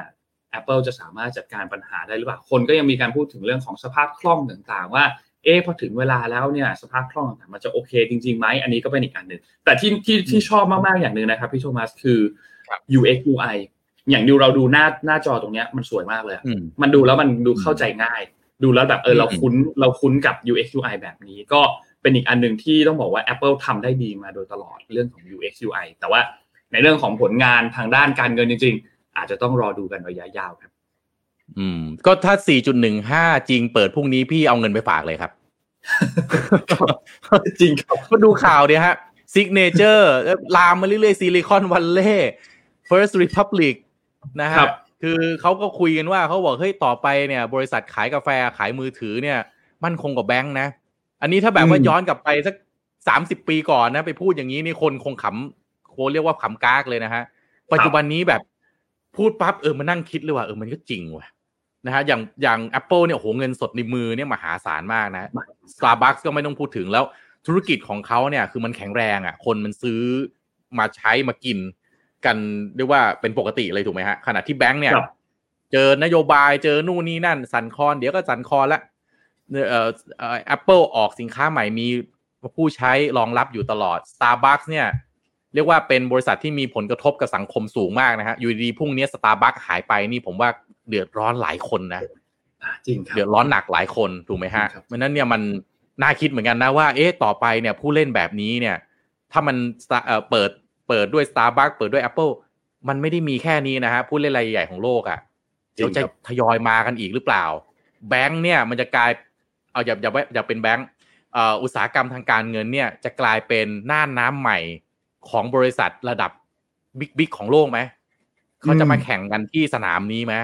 Apple จะสามารถจัดการปัญหาได้หรือเปล่า คนก็ยังมีการพูดถึงเรื่องของสภาพคล่องต่างๆ ว่า เอ๊ะพอถึงเวลาแล้วเนี่ยสภาพคล่องต่างๆมันจะโอเคจริงๆไหมอันนี้ก็เป็นอีกอันหนึ่งแต่ที่ที่ที่ชอบมากๆอย่างหนึ่งนะครับพี่โทมัสคือครับ UX UI อย่างดูเราดูหน้าหน้าจอตรงเนี้ยมันสวยมากเลยอะอืมมันดูแล้วมันดูเข้าใจง่าย ดูแล้วแบบเอออืมเราคุ้นเราคุ้นกับ UX UI แบบนี้ก็เป็นอีกอันหนึ่งที่ต้องบอกว่า Apple ทำได้ดีมาโดยตลอดเรื่องของ UX UI แต่ว่าในเรื่องของผลงานทางด้านการเงินจริง ๆ อาจจะต้องรอดูกันระยะยาวครับ อืม ก็ถ้า 4.15 จริงเปิดพรุ่งนี้พี่เอาเงินไปฝากเลยครับ จริงครับก็ดูข่าวเนี่ยฮะ Signature ลามมาเรื่อยๆ Silicon Valley First Republic นะฮะครับคือเขาก็คุยกันว่าเขาบอกเฮ้ยต่อไปเนี่ย บริษัทขายกาแฟขายมือถือเนี่ย มั่นคงกว่าแบงค์นะ อันนี้ถ้าแบบว่าอืมย้อนกลับไปสักสามสิบปีก่อนนะไปพูดอย่างนี้นี่คนคงขำโคเรียกว่าขำกากเลยนะฮะ ปัจจุบันนี้แบบพูดปั๊บเออมานั่งคิดเลยว่าเออมันก็จริงว่ะนะฮะอย่างอย่าง Apple เนี่ยโอ้โหเงินสดในมือเนี่ยมหาศาลมากนะ Starbucks ก็ไม่ต้องพูดถึงแล้วธุรกิจของเขาเนี่ยคือมันแข็งแรงอะ คนมันซื้อมาใช้มากิน กันเรียกว่าเป็นปกติเลยถูกไหมฮะขณะที่แบงค์เนี่ยครับเจอนโยบายเจอนู่นนี่นั่น สันคอนเดี๋ยวก็สันคอนละเอ่อเอ่อ Apple ออกสินค้าใหม่มีผู้ใช้รองรับอยู่ตลอด Starbucks เนี่ย เรียกว่าเป็นบริษัทที่มีผลกระทบกับสังคมสูงมากนะฮะอยู่ดีๆพรุ่งนี้ Starbucks หายไปนี่ผมว่าเดือดร้อนหลายคนนะอ่าจริงครับเดือดร้อนหนักหลายคนถูกไหมฮะครับเพราะฉะนั้นเนี่ยมันน่าคิดเหมือนกันนะว่า เอ๊ะต่อไปเนี่ยผู้เล่นแบบนี้เนี่ย ถ้ามัน Star- เอ่อเปิด เปิดด้วย Starbucks เปิดด้วย Apple มันไม่ได้มีแค่นี้นะฮะผู้เล่นรายใหญ่ของโลกอะ่ะเดี๋ยวจะทยอยมากันอีกหรือเปล่า แบงค์เนี่ยมันจะกลายเอาอย่าอย่าอย่าเป็นแบงค์เอ่ออุตสาหกรรมทางการเงินเนี่ยจะกลายเป็นน่านน้ำใหม่ของบริษัทระดับบิ๊กบิ๊กของโลกไหมเขาจะมาแข่งกันที่สนามนี้ไหม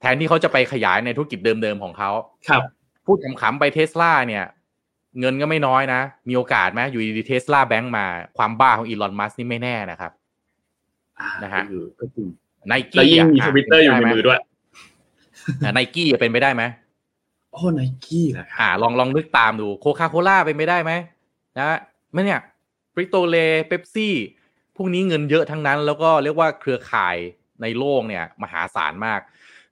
แทนที่เขาจะไปขยายในธุรกิจเดิมๆของเขาครับพูดขำๆไปเทสลาเนี่ย เงินก็ไม่น้อยนะ มีโอกาสไหมอยู่ดีๆเทสลาแบงก์มาความบ้าของอีลอนมัสนี่ไม่แน่นะครับอ่านะฮะอยู่ก็จริงไนแล้วกี้ยิ่งมีทวิตเตอร์อยู่ในมือด้วยไนกี้เป็นไปได้ไหมโอ้ไนกี้เหรอครับอ่าลองลองนึกตามดูโคคาโคล่าเป็นไปได้ไหมนะไม่เนี่ยฟริโตเลเ p ปซี่พวกนี้เงินเยอะทั้งนั้น แล้วก็เรียกว่าเครือข่ายในโลกเนี่ย มหาศาลมาก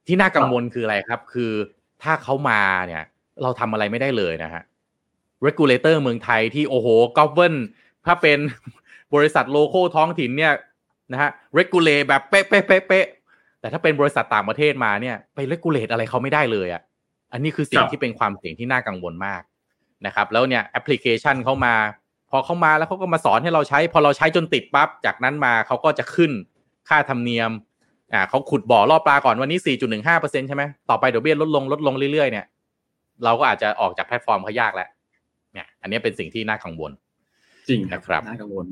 ที่น่ากังวลคืออะไรครับ คือถ้าเขามาเนี่ย เราทำอะไรไม่ได้เลยนะฮะ regulator เมืองไทยที่โอ้โห govern ถ้าเป็นบริษัทโลโก้ท้องถิ่นเนี่ยนะฮะ regulate แบบเป๊ะเป๊ะเป๊ะเป๊ะแต่ถ้าเป็นบริษัทต่างประเทศมาเนี่ยไป regulate อะไรเขาไม่ได้เลยอะ่ะอันนี้คือสิ่คงรับที่เป็นความเสี่ยงที่น่ากังวลมากนะครับ แล้วเนี่ยแอปพลิเคชันเขามา พอเขามาแล้วเขาก็มาสอนให้เราใช้ พอเราใช้จนติดปั๊บจากนั้นมาเขาก็จะขึ้นค่าธรรมเนียมอ่าเขาขุดบ่อล่อปลาก่อนวันนี้ 4.15%ใช่ไหมต่อไปเดี๋ยวเบี้ยลดลงลดลงเรื่อยๆเนี่ยเราก็อาจจะออกจากแพลตฟอร์มเขายากแล้ว เนี่ย อันนี้เป็นสิ่งที่น่ากังวล จริงนะครับน่ากังวล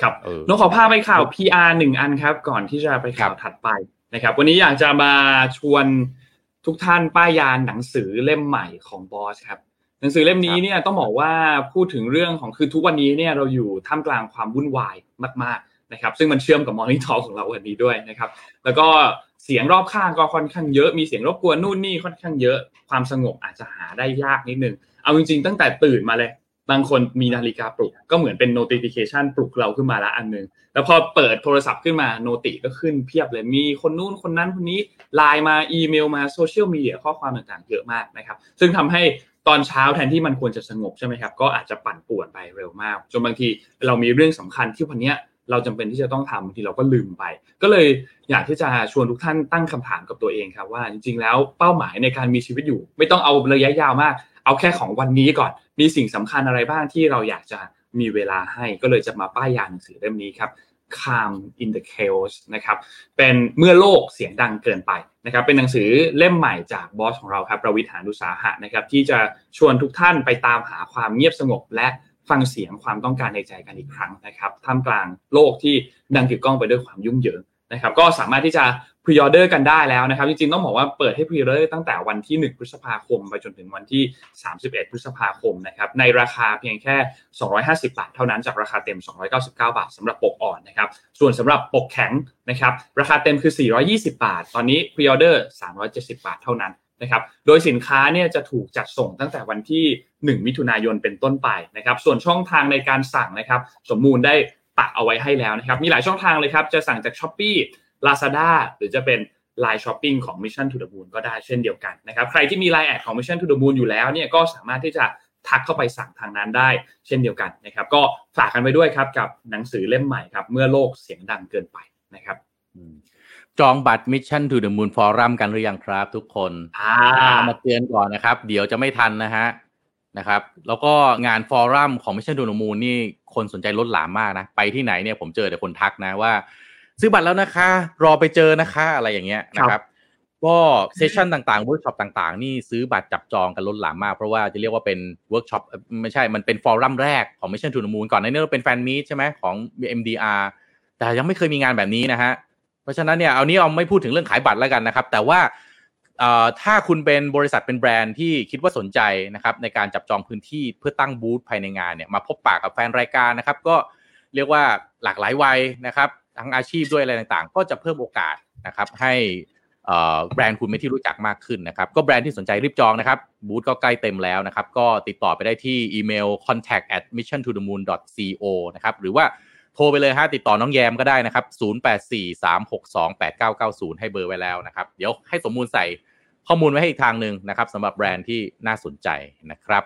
ครับเออน้องขอพาไปข่าว PR หนึ่งอันครับ ก่อนที่จะไปข่าวครับถัดไปนะครับ วันนี้อยากจะมาชวนทุกท่านป้ายยาหนังสือเล่มใหม่ของบอสครับหนังสือเล่มนี้เนี่ยต้องบอกว่าพูดถึงเรื่องของคือทุกวันนี้เนี่ยเราอยู่ท่ามกลางความวุ่นวายมากๆนะครับ ซึ่งมันเชื่อมกับ morning thought ของเราวันนี้ด้วยนะครับ แล้วก็เสียงรอบข้างก็ค่อนข้างเยอะมีเสียงรบกวนนู่นนี่ค่อนข้างเยอะ ความสงบอาจจะหาได้ยากนิดนึง เอาจริงๆ ตั้งแต่ตื่นมาเลย บางคนมีนาฬิกาปลุก ก็เหมือนเป็น notification ปลุกเราขึ้นมาละอันหนึง แล้วพอเปิดโทรศัพท์ขึ้นมาโนติก็ขึ้นเพียบเลย มีคนนู้นคนนั้นคนนี้ไลน์มาอีเมลมาโซเชียลมีเดียข้อความต่างๆ เยอะมากนะครับ ซึ่งทำให้ตอนเช้าแทนที่มันควรจะสงบใช่ไหมครับ ก็อาจจะปั่นป่วนไปเร็วมาก จนบางทีเรามีเรื่องสำคัญที่วันเนี้ยเราจำเป็นที่จะต้องทำบางทีเราก็ลืมไป ก็เลยอยากที่จะชวนทุกท่านตั้งคำถามกับตัวเองครับว่าจริงๆแล้วเป้าหมายในการมีชีวิตอยู่ ไม่ต้องเอาระยะยาวมาก เอาแค่ของวันนี้ก่อน มีสิ่งสำคัญอะไรบ้างที่เราอยากจะมีเวลาให้ก็เลยจะมาป้ายยาหนังสือเล่มนี้ครับ Calm in the Chaos นะครับ เป็นเมื่อโลกเสียงดังเกินไปนะครับ เป็นหนังสือเล่มใหม่จากบอสของเราครับประวิทย์หานุสาหะนะครับ ที่จะชวนทุกท่านไปตามหาความเงียบสงบ และฟังเสียงความต้องการในใจกันอีกครั้งนะครับ ท่ามกลางโลกที่ดังกึกก้องไปด้วยความยุ่งเหยิง นะครับก็สามารถที่จะ pre-order กันได้แล้วนะครับ จริงๆ ต้องบอกว่าเปิดให้ pre-order ตั้งแต่วันที่ 1 พฤษภาคม ไปจนถึงวันที่ 31 พฤษภาคมนะครับในราคาเพียงแค่ 250 บาทเท่านั้นจากราคาเต็ม 299 บาทสำหรับปกอ่อนนะครับส่วนสำหรับปกแข็งนะครับราคาเต็มคือ 420 บาท ตอนนี้ pre-order 370 บาทเท่านั้นนะครับโดยสินค้าเนี่ยจะถูกจัดส่งตั้งแต่วันที่ 1 มิถุนายนเป็นต้นไปนะครับส่วนช่องทางในการสั่งนะครับสมมูลได้ ปักเอาไว้ให้แล้วนะครับ มีหลายช่องทางเลยครับ จะสั่งจาก s h อ p e e Lazada หรือจะเป็น Line Shopping ของ Mission to the Moon ก็ได้เช่นเดียวกันนะครับ ใครที่มี Line แอดของ Mission to the Moon อยู่แล้วเนี่ยก็สามารถที่จะทักเข้าไปสั่งทางนั้นได้ เช่นเดียวกันนะครับ ก็ฝากกันไปด้วยครับกับหนังสือเล่มใหม่ครับ เมื่อโลกเสียงดังเกินไปนะครับอืมจองบัตร Mission to the Moon Forum กันหรือยังครับทุกคนอ่ามาเตือนก่อนนะครับ เดี๋ยวจะไม่ทันนะฮะ นะครับ แล้วก็งาน forum ของ Mission to the Moon นี่คนสนใจล้นหลามมากนะ ไปที่ไหนเนี่ยผมเจอแต่คนทักนะว่า ซื้อบัตรแล้วนะคะ รอไปเจอนะคะอะไรอย่างเงี้ยนะครับ ก็ session ต่างๆเวิร์กช็อปต่างๆ นี่ซื้อบัตรจับจองกันล้นหลามมาก เพราะว่าจะเรียกว่าเป็นเวิร์กช็อปไม่ใช่มันเป็น forum แรกของ Mission to the Moon ก่อนหน้านี้เราเป็น fan meet ใช่ไหมของ MDR แต่ยังไม่เคยมีงานแบบนี้นะฮะเพราะฉะนั้นเนี่ยเอานี้เอาไม่พูดถึงเรื่องขายบัตรแล้วกันนะครับ แต่ว่า ถ้าคุณเป็นบริษัทเป็นแบรนด์ที่คิดว่าสนใจนะครับในการจับจองพื้นที่เพื่อตั้งบูธภายในงานเนี่ยมาพบปากกับแฟนรายการนะครับ ก็เรียกว่าหลากหลายวัยนะครับทั้งอาชีพด้วยอะไรต่างๆ ก็จะเพิ่มโอกาสนะครับให้แบรนด์คุณไม่ที่รู้จักมากขึ้นนะครับ ก็แบรนด์ที่สนใจรีบจองนะครับ บูธก็ใกล้เต็มแล้วนะครับ ก็ติดต่อไปได้ที่อีเมล contact at mission to the moon co นะครับหรือว่าโทรไปเลยฮะติดต่อน้องแยมก็ได้นะครับ 0843628990 ให้เบอร์ไว้แล้วนะครับ เดี๋ยวให้สมมูลใส่ ข้อมูลไว้ให้อีกทางหนึ่งนะครับสำหรับแบรนด์ที่น่าสนใจนะครับ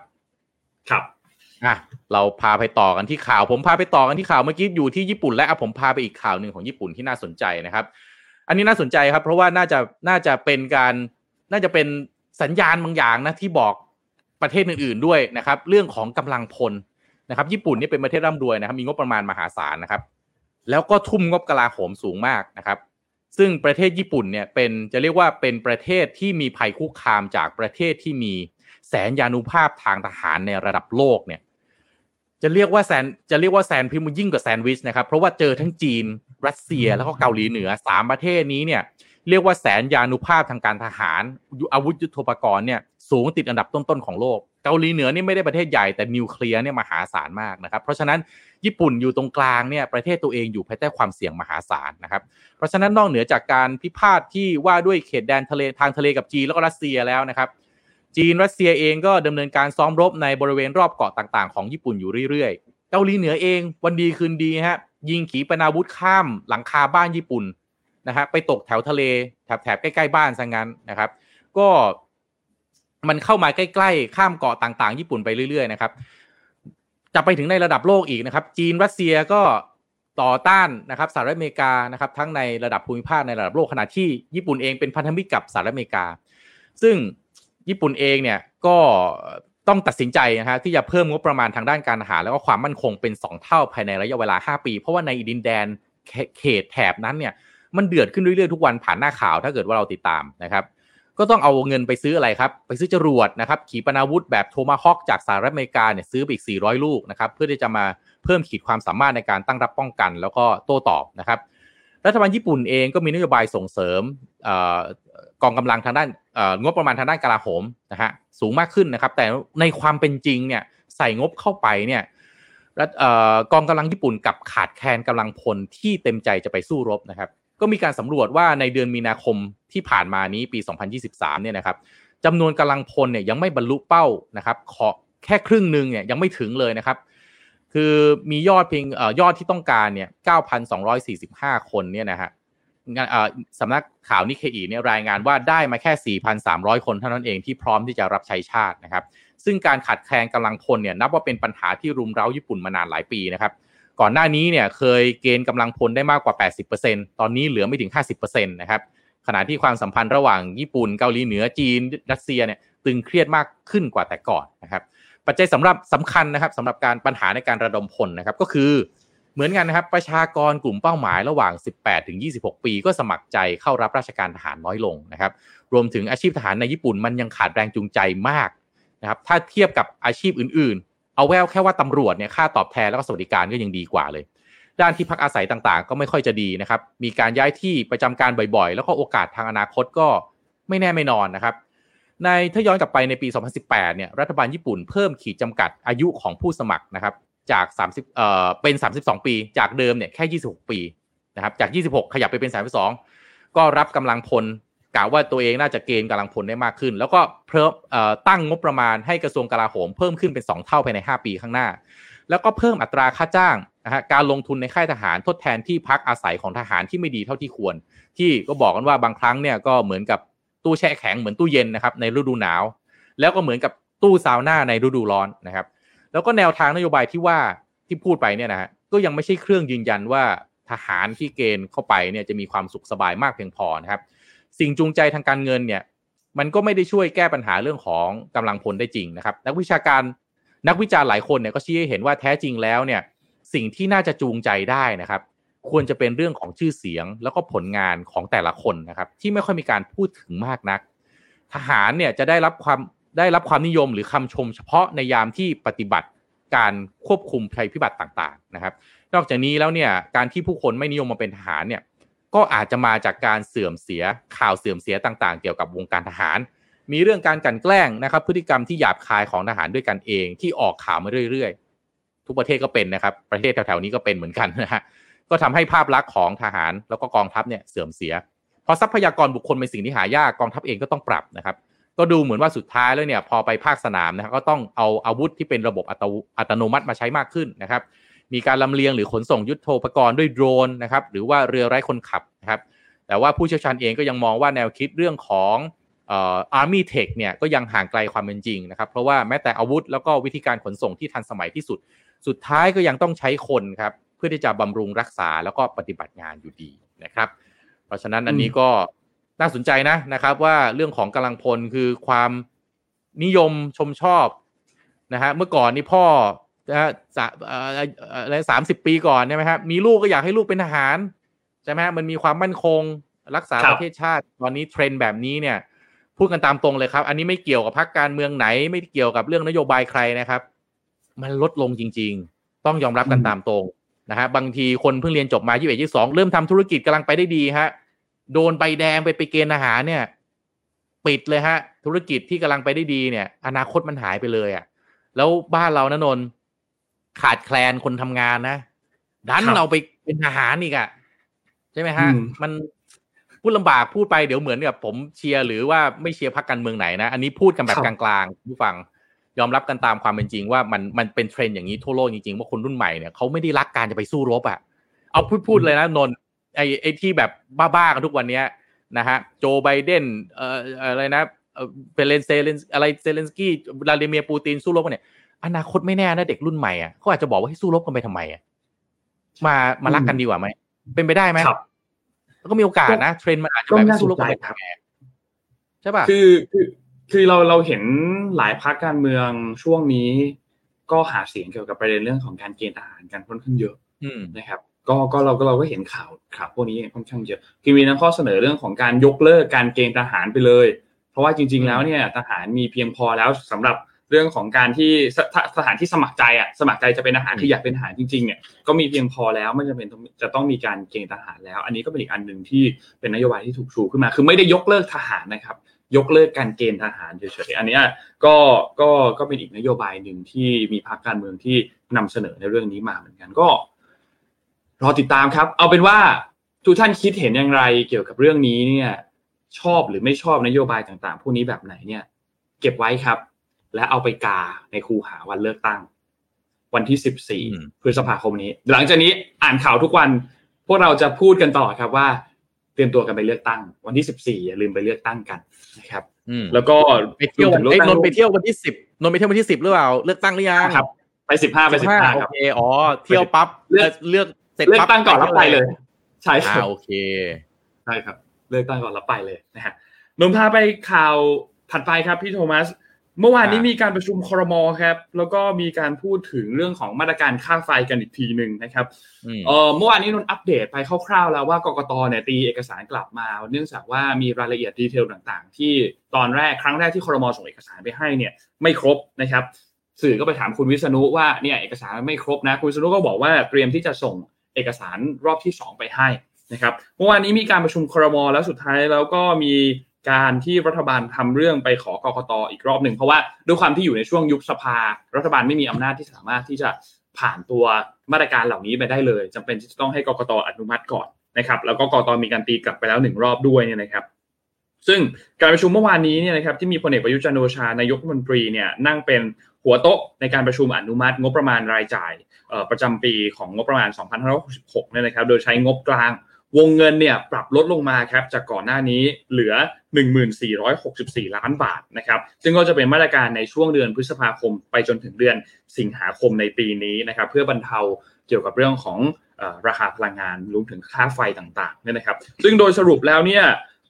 ครับอะเราพาไปต่อกันที่ข่าว ผมพาไปต่อกันที่ข่าวเมื่อกี้อยู่ที่ญี่ปุ่น และผมพาไปอีกข่าวหนึ่งของญี่ปุ่นที่น่าสนใจนะครับ อันนี้น่าสนใจครับ เพราะว่าน่าจะน่าจะเป็นการน่าจะเป็นสัญญาณบางอย่างนะที่บอกประเทศอื่น ๆด้วยนะครับ เรื่องของกำลังพลนะครับ ญี่ปุ่นนี่เป็นประเทศร่ำรวยนะครับ มีงบประมาณมหาศาลนะครับ แล้วก็ทุ่มงบกลาโหมสูงมากนะครับ ซึ่งประเทศญี่ปุ่นเนี่ยเป็นจะเรียกว่าเป็นประเทศที่มีภัยคุกคามจากประเทศที่มีแสนยานุภาพทางทหารในระดับโลกเนี่ยจะเรียกว่าแซนจะเรียกว่าแซนพิมยิ่งกว่าแซนวิชนะครับเพราะว่าเจอทั้งจีน รัสเซียแล้วก็เกาหลีเหนือสามประเทศนี้เนี่ยเรียกว่าแสนยานุภาพทางการทหารอาวุธยุทโธปกรณ์เนี่ยสูงติดอันดับต้นๆของโลก เกาหลีเหนือนี่ไม่ได้ประเทศใหญ่แต่นิวเคลียร์เนี่ยมหาศาลมากนะครับ เพราะฉะนั้นญี่ปุ่นอยู่ตรงกลางเนี่ยประเทศตัวเองอยู่ภายใต้ความเสี่ยงมหาศาลนะครับ เพราะฉะนั้นนอกเหนือจากการพิพาทที่ว่าด้วยเขตแดนทะเลทางทะเลกับจีนแล้วก็รัสเซียแล้วนะครับ จีนรัสเซียเองก็ดำเนินการซ้อมรบในบริเวณรอบเกาะต่างๆ ของญี่ปุ่นอยู่เรื่อยๆ เกาหลีเหนือเองวันดีคืนดีฮะยิงขีปนาวุธข้ามหลังคาบ้านญี่ปุ่นนะฮะไปตกแถวทะเลแถบๆใกล้ๆบ้านซะงั้นนะครับ ก็ มันเข้ามาใกล้ๆ ข้ามเกาะต่างๆ ญี่ปุ่นไปเรื่อยๆนะครับ จะไปถึงในระดับโลกอีกนะครับ จีนรัสเซียก็ต่อต้านนะครับสหรัฐอเมริกานะครับ ทั้งในระดับภูมิภาคในระดับโลกขณะที่ญี่ปุ่นเองเป็นพันธมิตรกับสหรัฐอเมริกา ซึ่งญี่ปุ่นเองเนี่ยก็ต้องตัดสินใจนะฮะที่จะเพิ่มงบประมาณทางด้านการอาหาร แล้วก็ความมั่นคงเป็น 2 เท่าภายในระยะเวลา 5 ปี เพราะว่าในดินแดนเขตแถบนั้นเนี่ยมันเดือดขึ้นเรื่อยๆทุกวันผ่านหน้าข่าวถ้าเกิดว่าเราติดตามนะครับ ก็ต้องเอาเงินไปซื้ออะไรครับ ไปซื้อจรวดนะครับ ขีปนาวุธแบบโทมาฮอกจากสหรัฐอเมริกาเนี่ยซื้อไปอีก 400 ลูกนะครับ เพื่อที่จะมาเพิ่มขีดความสามารถในการตั้งรับป้องกัน แล้วก็โต้ตอบนะครับ รัฐบาลญี่ปุ่นเองก็มีนโยบายส่งเสริมกองกำลังทางด้านงบประมาณทางด้านกลาโหมนะฮะสูงมากขึ้นนะครับ แต่ในความเป็นจริงเนี่ยใส่งบเข้าไปเนี่ยกองกำลังญี่ปุ่นกับขาดแคลนกำลังพลที่เต็มใจจะไปสู้รบนะครับ ก็มีการสำรวจว่าในเดือนมีนาคมที่ผ่านมานี้ปี 2023 เนี่ยนะครับจำนวนกำลังพลเนี่ยยังไม่บรรลุเป้านะครับขอแค่ครึ่งหนึ่งเนี่ยยังไม่ถึงเลยนะครับ คือมียอดเพียงยอดที่ต้องการเนี่ย 9,245 คนเนี่ยนะฮะสำนักข่าวนิเคอีเนี่ยรายงานว่าได้มาแค่ 4,300 คนเท่านั้นเองที่พร้อมที่จะรับใช้ชาตินะครับ ซึ่งการขาดแคลนกำลังพลเนี่ยนับว่าเป็นปัญหาที่รุมเร้าญี่ปุ่นมานานหลายปีนะครับ ก่อนหน้านี้เนี่ยเคยเกณฑ์กำลังพลได้มากกว่า 80%ตอนนี้เหลือไม่ถึง 50%นะครับขณะที่ความสัมพันธ์ระหว่างญี่ปุ่นเกาหลีเหนือจีน รัสเซียเนี่ยตึงเครียดมากขึ้นกว่าแต่ก่อนนะครับ ปัจจัยสำหรับสำคัญนะครับสำหรับการปัญหาในการระดมพลนะครับก็คือเหมือนกันนะครับประชากรกลุ่มเป้าหมายระหว่าง 18 ถึง 26 ปี ก็สมัครใจเข้ารับราชการทหารน้อยลงนะครับ รวมถึงอาชีพทหารในญี่ปุ่นมันยังขาดแรงจูงใจมากนะครับถ้าเทียบกับอาชีพอื่น เอาแววแค่ว่าตำรวจเนี่ยค่าตอบแทนแล้วก็สวัสดิการก็ยังดีกว่าเลย ด้านที่พักอาศัยต่างๆ ก็ไม่ค่อยจะดีนะครับ มีการย้ายที่ประจำการบ่อยๆ แล้วก็โอกาสทางอนาคตก็ไม่แน่ไม่นอนนะครับ ในถ้าย้อนกลับไปในปี 2018 เนี่ยรัฐบาลญี่ปุ่นเพิ่มขีดจำกัดอายุของผู้สมัครนะครับจาก 30เอ่อเป็น 32 ปี จากเดิมเนี่ยแค่ 26 ปีนะครับจาก 26 ขยับไปเป็น 32 ก็รับกำลังพล กะว่าตัวเองน่าจะเกณฑ์กำลังพลได้มากขึ้น แล้วก็เพิ่มตั้งงบประมาณให้กระทรวงกลาโหมเพิ่มขึ้นเป็น 2 เท่าภายใน 5 ปีข้างหน้า แล้วก็เพิ่มอัตราค่าจ้างนะฮะการลงทุนในค่ายทหารทดแทนที่พักอาศัยของทหารที่ไม่ดีเท่าที่ควร ที่ก็บอกกันว่าบางครั้งเนี่ยก็เหมือนกับตู้แช่แข็งเหมือนตู้เย็นนะครับในฤดูหนาว แล้วก็เหมือนกับตู้ซาวน่าในฤดูร้อนนะครับแล้วก็แนวทางนโยบายที่ว่าที่พูดไปเนี่ยนะฮะก็ยังไม่ใช่เครื่องยืนยันว่าทหารที่เกณฑ์เข้าไปเนี่ยจะมีความสุขสบายมากเพียงพอนะครับ สิ่งจูงใจทางการเงินเนี่ย มันก็ไม่ได้ช่วยแก้ปัญหาเรื่องของกำลังพลได้จริงนะครับ นักวิชาการนักวิจารณ์หลายคนเนี่ยก็ชี้ให้เห็นว่าแท้จริงแล้วเนี่ย สิ่งที่น่าจะจูงใจได้นะครับ ควรจะเป็นเรื่องของชื่อเสียง แล้วก็ผลงานของแต่ละคนนะครับ ที่ไม่ค่อยมีการพูดถึงมากนัก ทหารเนี่ยจะได้รับความได้รับความนิยมหรือคำชมเฉพาะในยามที่ปฏิบัติการควบคุมภัยพิบัติต่าง ๆ นะครับ นอกจากนี้แล้วเนี่ยการที่ผู้คนไม่นิยมมาเป็นทหารเนี่ย ก็อาจจะมาจากการเสื่อมเสียข่าวเสื่อมเสียต่างๆ เกี่ยวกับวงการทหาร มีเรื่องการกลั่นแกล้งนะครับ พฤติกรรมที่หยาบคายของทหารด้วยกันเองที่ออกข่าวมาเรื่อยๆ ทุกประเทศก็เป็นนะครับ ประเทศแถวๆนี้ก็เป็นเหมือนกันนะฮะก็ทำให้ภาพลักษณ์ของทหารแล้วก็กองทัพเนี่ยเสื่อมเสียพราะทรัพยากรบุคคลเป็นสิ่งที่หายากกองทัพเองก็ต้องปรับนะครับก็ดูเหมือนว่าสุดท้ายแล้วเนี่ยพอไปภาคสนามนะครับก็ต้องเอาอาวุธที่เป็นระบบอัตโนมัติมาใช้มากขึ้นนะครับ มีการลำเลียงหรือขนส่งยุทโธปกรณ์ด้วยโดรนนะครับหรือว่าเรือไร้คนขับนะครับแต่ว่าผู้เชี่ยวชาญเองก็ยังมองว่าแนวคิดเรื่องของอ่อ army tech เนี่ยก็ยังห่างไกลความเป็นจริงนะครับ เพราะว่าแม้แต่อาวุธแล้วก็วิธีการขนส่งที่ทันสมัยที่สุด สุดท้ายก็ยังต้องใช้คนครับเพื่อที่จะบำรุงรักษาแล้วก็ปฏิบัติงานอยู่ดีนะครับ เพราะฉะนั้นอันนี้ก็น่าสนใจนะนะครับ ว่าเรื่องของกำลังพลคือความนิยมชมชอบนะฮะเมื่อก่อนนี่พ่อ อะไรสามสิบปีก่อนใช่ไหมครับมีลูกก็อยากให้ลูกเป็นทหารใช่ไหมมันมีความมั่นคงรักษาประเทศชาติ ตอนนี้เทรนด์แบบนี้เนี่ย พูดกันตามตรงเลยครับ อันนี้ไม่เกี่ยวกับพรรคการเมืองไหน ไม่เกี่ยวกับเรื่องนโยบายใครนะครับ มันลดลงจริง ๆ ต้องยอมรับกันตามตรงนะฮะบางทีคนเพิ่งเรียนจบมายี่สิบเอ็ดยี่สองเริ่มทำธุรกิจกำลังไปได้ดีฮะโดนใบแดงไปไปเกณฑ์อาหารเนี่ย ปิดเลยฮะ ธุรกิจที่กำลังไปได้ดีเนี่ย อนาคตมันหายไปเลยอะ่ะ แล้วบ้านเรานะนน ขาดแคลนคนทำงานนะดันเราไปเป็นทหารอีกอะ่ะใช่ไหมฮะ มันพูดลำบากพูดไปเดี๋ยวเหมือนกับผมเชียร์หรือว่าไม่เชียร์พรรคการเมืองไหนนะ อันนี้พูดกันแบบกลางๆผู้ฟังยอมรับกันตามความเป็นจริงว่ามันมันเป็นเทรนด์อย่างนี้ทั่วโลกจริงๆว่าคนรุ่นใหม่เนี่ยเขาไม่ได้รักการจะไปสู้รบอะ่ะเอาพูดพูดเลยนะนะไอ้ไอ้ที่แบบบ้าๆกันทุกวันเนี้ยนะฮะโจไบเดนเอ่ออะไรนะเเปเลนเซเลนอะไรเซเลนสกี้ลาดิเมียร์ปูตินสู้รบกันเนี่ย อนาคตไม่แน่นะเด็กรุ่นใหม่อะเขาอาจจะบอกว่าให้สู้รบกันไปทำไมอะมามารักกันดีกว่าไหมเป็นไปได้ไหมแล้วก็มีโอกาสนะเทรนด์มันอาจจะแบบสู้รบกันไปทำไมใช่ป่ะคือคือคือเราเราเห็นหลายพรรคการเมืองช่วงนี้ ก็หาเสียงเกี่ยวกับประเด็นเรื่องของการเกณฑ์ทหารกันค่อนข้างเยอะนะครับ ก็ก็เราก็เราก็เห็นข่าวข่าวพวกนี้ค่อนข้างเยอะคือมีทั้งข้อเสนอเรื่องของการยกเลิกการเกณฑ์ทหารไปเลย เพราะว่าจริง ๆ แล้วเนี่ยทหารมีเพียงพอแล้วสำหรับ เรื่องของการที่สถานที่สมัครใจอะสมัครใจจะเป็นทหารที่อยากเป็นทหารจริงๆเนี่ยก็มีเพียงพอแล้วไม่จำเป็นจะต้องมีการเกณฑ์ทหารแล้ว อันนี้ก็เป็นอีกอันหนึ่งที่เป็นนโยบายที่ถูกชูขึ้นมา คือไม่ได้ยกเลิกทหารนะครับ ยกเลิกการเกณฑ์ทหารเฉยๆอันนี้ก็ก็ก็เป็นอีกนโยบายหนึ่งที่มีพรรคการเมืองที่นำเสนอในเรื่องนี้มาเหมือนกันก็รอติดตามครับ เอาเป็นว่าทุกท่านคิดเห็นอย่างไรเกี่ยวกับเรื่องนี้เนี่ย ชอบหรือไม่ชอบนโยบายต่างๆ พวกนี้แบบไหนเนี่ย เก็บไว้ครับ และเอาไปกาในคูหาวันเลือกตั้ง วันที่สิบสี่พฤษภาคมนี้ หลังจากนี้อ่านข่าวทุกวัน พวกเราจะพูดกันต่อครับว่า เตรียมตัวกันไปเลือกตั้ง วันที่สิบสี่อย่าลืมไปเลือกตั้งกันนะครับแล้วก็ไปเที่ยวไอ้นนไปเที่ยววันที่สิบนนไปเที่ยววันที่สิบหรือเปล่าเลือกตั้งหรือยังครับไปสิบห้าไปสิบห้าครับโอเคอ๋อเที่ยวปั๊บเลือกเลือกเสร็จเลือกตั้งก่อนแล้วไปเลย ใช่ครับโอเคใช่ครับ เลือกตั้งก่อนแล้วไปเลยนะฮะนมพาไปข่าวถัดไปครับพี่โทมัส เมื่อวานนี้มีการประชุมครมครับ แล้วก็มีการพูดถึงเรื่องของมาตรการค่าไฟกันอีกทีหนึ่งนะครับเออเมื่อวานนี้นนอัปเดตไปคร่าวๆแล้วว่ากกตเนี่ยตีเอกสารกลับมา เนื่องจากว่ามีรายละเอียดดีเทลต่างๆ ที่ตอนแรกครั้งแรกที่ครมส่งเอกสารไปให้เนี่ยไม่ครบนะครับ สื่อก็ไปถามคุณวิษณุว่าเนี่ยเอกสารไม่ครบนะ คุณวิษณุก็บอกว่าเตรียมที่จะส่งเอกสารรอบที่ 2 ไปให้นะครับเมื่อวานนี้มีการประชุมครมแล้วสุดท้ายแล้วก็มี การที่รัฐบาลทำเรื่องไปขอกรกตอีกรอบหนึ่งเพราะว่าด้วยความที่อยู่ในช่วงยุบสภา รัฐบาลไม่มีอำนาจที่สามารถที่จะผ่านตัวมาตรการเหล่านี้ไปได้เลยจำเป็นที่จะต้องให้กรกตอนุมัติก่อนนะครับ แล้วก็กรกตมีการตีกลับไปแล้วหนึ่งรอบด้วยเนี่ยนะครับ ซึ่งการประชุมเมื่อวานนี้เนี่ยนะครับที่มีพลเอกประยุจันโอชานายกรัฐมนตรีเนี่ยนั่งเป็นหัวโต๊ะในการประชุมอนุมัติ งบประมาณรายจ่ายประจำปีของงบประมาณ 2566เนี่ยนะครับ โดยใช้งบกลาง วงเงินเนี่ยปรับลดลงมาครับจากก่อนหน้านี้เหลือ 1464 ล้านบาทนะครับซึ่งก็จะเป็นมาตรการในช่วงเดือนพฤษภาคมไปจนถึงเดือนสิงหาคมในปีนี้นะครับเพื่อบรรเทาเกี่ยวกับเรื่องของราคาพลังงานรวมถึงค่าไฟต่างๆเนี่ยนะครับ ซึ่งโดยสรุปแล้วเนี่ย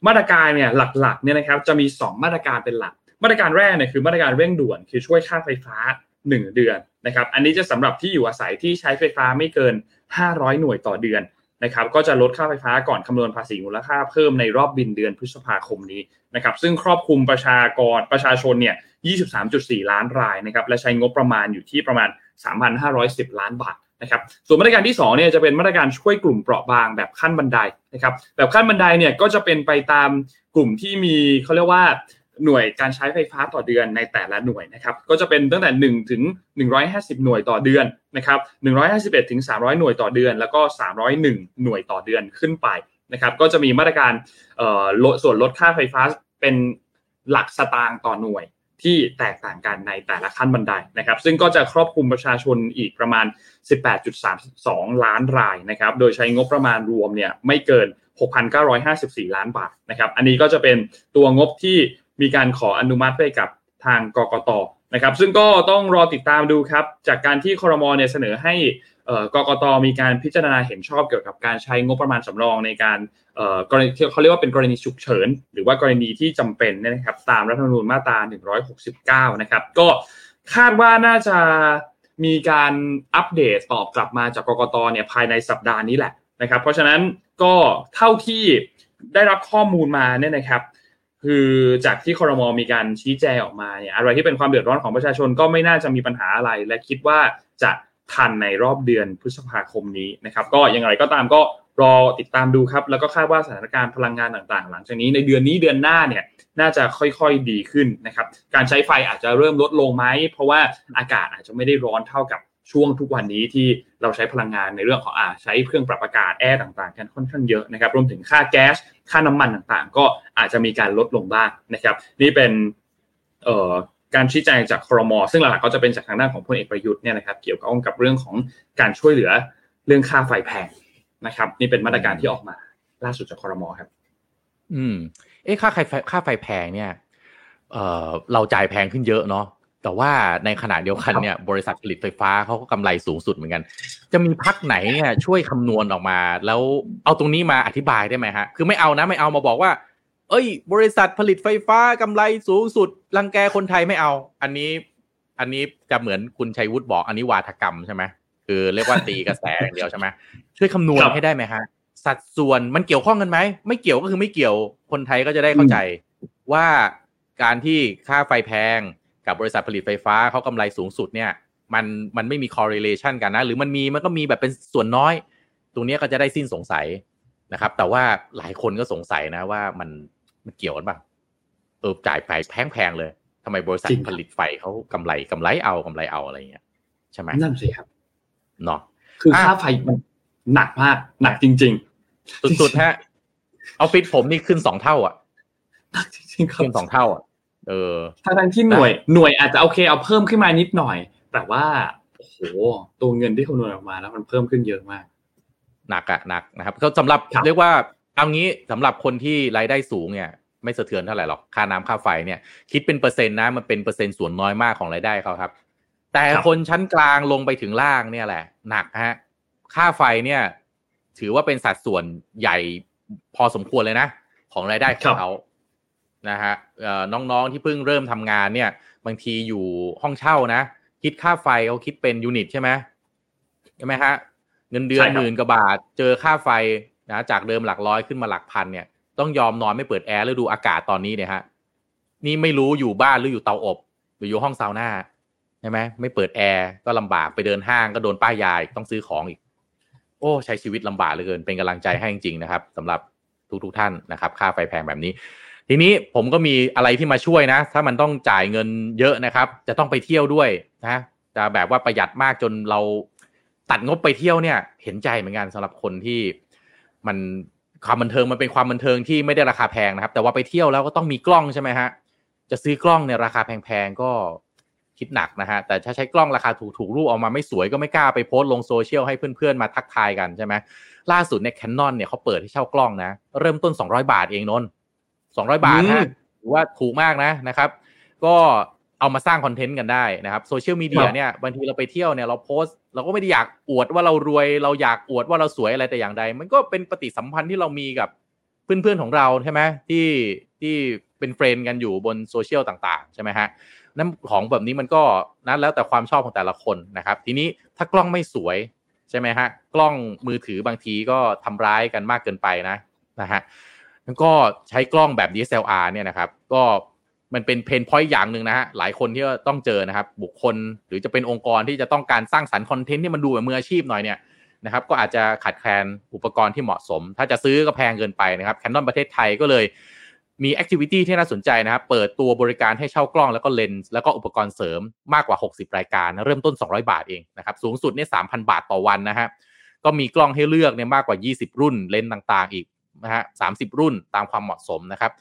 มาตรการเนี่ยหลักๆเนี่ยนะครับจะมี 2 มาตรการเป็นหลัก มาตรการแรกเนี่ยคือมาตรการเร่งด่วนคือช่วยค่าไฟฟ้า 1 เดือนนะครับอันนี้จะสำหรับที่อยู่อาศัยที่ใช้ไฟฟ้าไม่เกิน 500 หน่วยต่อเดือน นะครับก็จะลดค่าไฟฟ้าก่อนคำนวณภาษีมูลค่าเพิ่มในรอบบินเดือนพฤษภาคมนี้นะครับซึ่งครอบคลุมประชากรประชาชนเนี่ย 23.4 ล้านรายนะครับและใช้งบประมาณอยู่ที่ประมาณ 3,510 ล้านบาทนะครับส่วนมาตรการที่2เนี่ยจะเป็นมาตรการช่วยกลุ่มเปราะบางแบบขั้นบันไดนะครับแบบขั้นบันไดเนี่ยก็จะเป็นไปตามกลุ่มที่มีเขาเรียกว่า หน่วยการใช้ไฟฟ้าต่อเดือนในแต่ละหน่วยนะครับก็จะเป็นตั้งแต่ 1 ถึง 150 หน่วยต่อเดือนนะครับ151 ถึง 300 หน่วยต่อเดือน แล้วก็ 301 หน่วยต่อเดือนขึ้นไปนะครับก็จะมีมาตรการลดส่วนลดค่าไฟฟ้าเป็นหลักสตางค์ต่อหน่วยที่แตกต่างกันในแต่ละขั้นบันไดนะครับ ซึ่งก็จะครอบคลุมประชาชนอีกประมาณ 18.32 ล้านรายนะครับ โดยใช้งบประมาณรวมเนี่ยไม่เกิน 6,954 ล้านบาทนะครับ อันนี้ก็จะเป็นตัวงบที่ มีการขออนุมัติไปกับทางกกตนะครับ ซึ่งก็ต้องรอติดตามดูครับ จากการที่คอรมอเนี่ยเสนอให้กกตมีการพิจารณาเห็นชอบเกี่ยวกับการใช้งบประมาณสำรองในการกรณีเขาเรียกว่าเป็นกรณีฉุกเฉิน หรือว่ากรณีที่จำเป็นนะครับตามรัฐธรรมนูญมาตรา 169 นะครับ ก็คาดว่าน่าจะมีการอัปเดตตอบกลับมาจากกกตเนี่ยภายในสัปดาห์นี้แหละนะครับ เพราะฉะนั้นก็เท่าที่ได้รับข้อมูลมาเนี่ยนะครับ คือจากที่คอรมอมีการชี้แจงออกมาเนี่ยอะไรที่เป็นความเดือดร้อนของประชาชนก็ไม่น่าจะมีปัญหาอะไร และคิดว่าจะทันในรอบเดือนพฤษภาคมนี้นะครับ ก็อย่างไรก็ตามก็รอติดตามดูครับ แล้วก็คาดว่าสถานการณ์พลังงานต่างๆ หลังจากนี้ในเดือนนี้เดือนหน้าเนี่ยน่าจะค่อยๆดีขึ้นนะครับ การใช้ไฟอาจจะเริ่มลดลงไหมเพราะว่าอากาศอาจจะไม่ได้ร้อนเท่ากับ ช่วงทุกวันนี้ที่เราใช้พลังงานในเรื่องของอ่าใช้เครื่องปรับอากาศแอร์ต่างๆกันค่อนข้างเยอะนะครับรวมถึงค่าแก๊สค่าน้ำมันต่างๆ ก็อาจจะมีการลดลงบ้างนะครับ นี่เป็นเอ่อการชี้แจงจากครม ซึ่งหลักๆก็จะเป็นจากทางด้านของพลเอกประยุทธ์เนี่ยนะครับเกี่ยวกับกับเรื่องของการช่วยเหลือเรื่องค่าไฟแพงนะครับ นี่เป็นมาตรการที่ออกมาล่าสุดจากครมครับ อืม เอ๊ะค่าไฟค่าไฟแพงเนี่ย เอ่อเราจ่ายแพงขึ้นเยอะเนาะ แต่ว่าในขณะเดียวกันเนี่ยบริษัทผลิตไฟฟ้าเขาก็กำไรสูงสุดเหมือนกัน จะมีพักไหนเนี่ยช่วยคำนวณออกมา แล้วเอาตรงนี้มาอธิบายได้ไหมฮะ คือไม่เอานะไม่เอามาบอกว่า เอ้ย บริษัทผลิตไฟฟ้ากำไรสูงสุดรังแกคนไทยไม่เอา อันนี้ อันนี้จะเหมือนคุณชัยวุฒิบอกอันนี้วาทกรรมใช่ไหมคือเรียกว่าตีกระแสอย่างเดียวใช่ไหมช่วยคำนวณให้ได้ไหมฮะสัดส่วนมันเกี่ยวข้องกันไหมไม่เกี่ยวก็คือไม่เกี่ยวคนไทยก็จะได้เข้าใจว่าการที่ค่าไฟแพง กับบริษัทผลิตไฟฟ้าเขากำไรสูงสุดเนี่ยมันมันไม่มี correlation กันนะ หรือมันมีมันก็มีแบบเป็นส่วนน้อย ตรงนี้ก็จะได้สิ้นสงสัยนะครับ แต่ว่าหลายคนก็สงสัยนะว่ามันมันเกี่ยวกันบ้างเออจ่ายไฟแพงๆเลยทำไมบริษัทผลิตไฟเขากำไรกำไรเอากำไรเอาอะไรเงี้ยใช่ไหมนั่นสิครับเนาะคือค่าไฟมันหนักมาก หนักจริง ๆ สุดๆฮะออฟฟิศผมนี่ขึ้นสองเท่า อะจริงๆขึ้นสองเท่าอะ เออทั้งที่หน่วยหน่วยอาจจะโอเคเอาเพิ่มขึ้นมานิดหน่อย แต่ว่าโอ้โหตัวเงินที่คำนวณออกมาแล้วมันเพิ่มขึ้นเยอะมาก หนักอะหนักนะครับเขาสำหรับเรียกว่าเอางี้สำหรับคนที่รายได้สูงเนี่ยไม่สะเทือนเท่าไหร่หรอกค่าน้ำค่าไฟเนี่ย คิดเป็นเปอร์เซ็นต์นะมันเป็นเปอร์เซ็นต์ส่วนน้อยมากของรายได้เขาครับ แต่คนชั้นกลางลงไปถึงล่างเนี่ยแหละ หนักฮะค่าไฟเนี่ย ถือว่าเป็นสัดส่วนใหญ่พอสมควรเลยนะ ของรายได้ของเขา นะฮะน้องๆที่เพิ่งเริ่มทำงานเนี่ย บางทีอยู่ห้องเช่านะ คิดค่าไฟเขาคิดเป็นยูนิตใช่ไหมใช่ไหมฮะเงินเดือนหมื่นกว่าบาท เจอค่าไฟนะจากเดิมหลักร้อยขึ้นมาหลักพันเนี่ย ต้องยอมนอนไม่เปิดแอร์แล้วดูอากาศตอนนี้เนี่ยฮะนี่ไม่รู้อยู่บ้านหรืออยู่เตาอบหรืออยู่ห้องซาวน่าใช่ไหมไม่เปิดแอร์ก็ลำบากไปเดินห้างก็โดนป้ายยายต้องซื้อของอีก โอ้ใช้ชีวิตลำบากเหลือเกินเป็นกำลังใจให้จริงๆนะครับสำหรับทุกๆท่านนะครับ ค่าไฟแพงแบบนี้ ทีนี้ผมก็มีอะไรที่มาช่วยนะ ถ้ามันต้องจ่ายเงินเยอะนะครับ จะต้องไปเที่ยวด้วยนะจะแบบว่าประหยัดมากจนเราตัดงบไปเที่ยวเนี่ย เห็นใจเหมือนกันสำหรับคนที่มันความบันเทิงมันเป็นความบันเทิงที่ไม่ได้ราคาแพงนะครับ แต่ว่าไปเที่ยวแล้วก็ต้องมีกล้องใช่ไหมฮะจะซื้อกล้องเนี่ยราคาแพงๆก็คิดหนักนะฮะแต่ถ้าใช้กล้องราคาถูกๆรูปออกมาไม่สวยก็ไม่กล้าไปโพสต์ลงโซเชียลให้เพื่อนๆมาทักทายกันใช่ไหมล่าสุดเนี่ย Canon เนี่ยเขาเปิดให้เช่ากล้องนะ เริ่มต้น 200 บาทเองนน สองร้อยบาทฮะถือว่าถูกมากนะนะครับ ก็เอามาสร้าง content กันได้นะครับโซเชียลมีเดียเนี่ยบางทีเราไปเที่ยวเนี่ยเราโพสต์เราก็ไม่ได้อยากอวดว่าเรารวยเราอยากอวดว่าเราสวยอะไรแต่อย่างใด มันก็เป็นปฏิสัมพันธ์ที่เรามีกับเพื่อนๆของเราใช่ไหมที่ที่เป็น friend กันอยู่บนโซเชียลต่างๆใช่ไหมฮะนั่นของแบบนี้มันก็นั้นแล้วแต่ความชอบของแต่ละคนนะครับ ทีนี้ถ้ากล้องไม่สวยใช่ไหมฮะกล้องมือถือบางทีก็ทำร้ายกันมากเกินไปนะนะฮะ แล้วก็ใช้กล้องแบบ DSLR เนี่ยนะครับ ก็มันเป็น pain point อย่างหนึ่งนะฮะหลายคนที่ต้องเจอนะครับ บุคคลหรือจะเป็นองค์กรที่จะต้องการสร้างสรรค์ content ที่มันดูแบบมืออาชีพหน่อยเนี่ยนะครับ ก็อาจจะขาดแคลนอุปกรณ์ที่เหมาะสม ถ้าจะซื้อก็แพงเกินไปนะครับ Canon ประเทศไทยก็เลยมี activity ที่น่าสนใจนะครับ เปิดตัวบริการให้เช่ากล้องแล้วก็เลนส์แล้วก็อุปกรณ์เสริมมากกว่า 60 รายการเริ่มต้น 200 บาทเองนะครับ สูงสุดเนี่ย3,000 บาทต่อวันนะฮะก็มีกล้องให้เลือกเนี่ยมากกว่า 20 รุ่นเลนส์ต่างๆ อีก นะฮะ30รุ่นตามความเหมาะสมนะครับ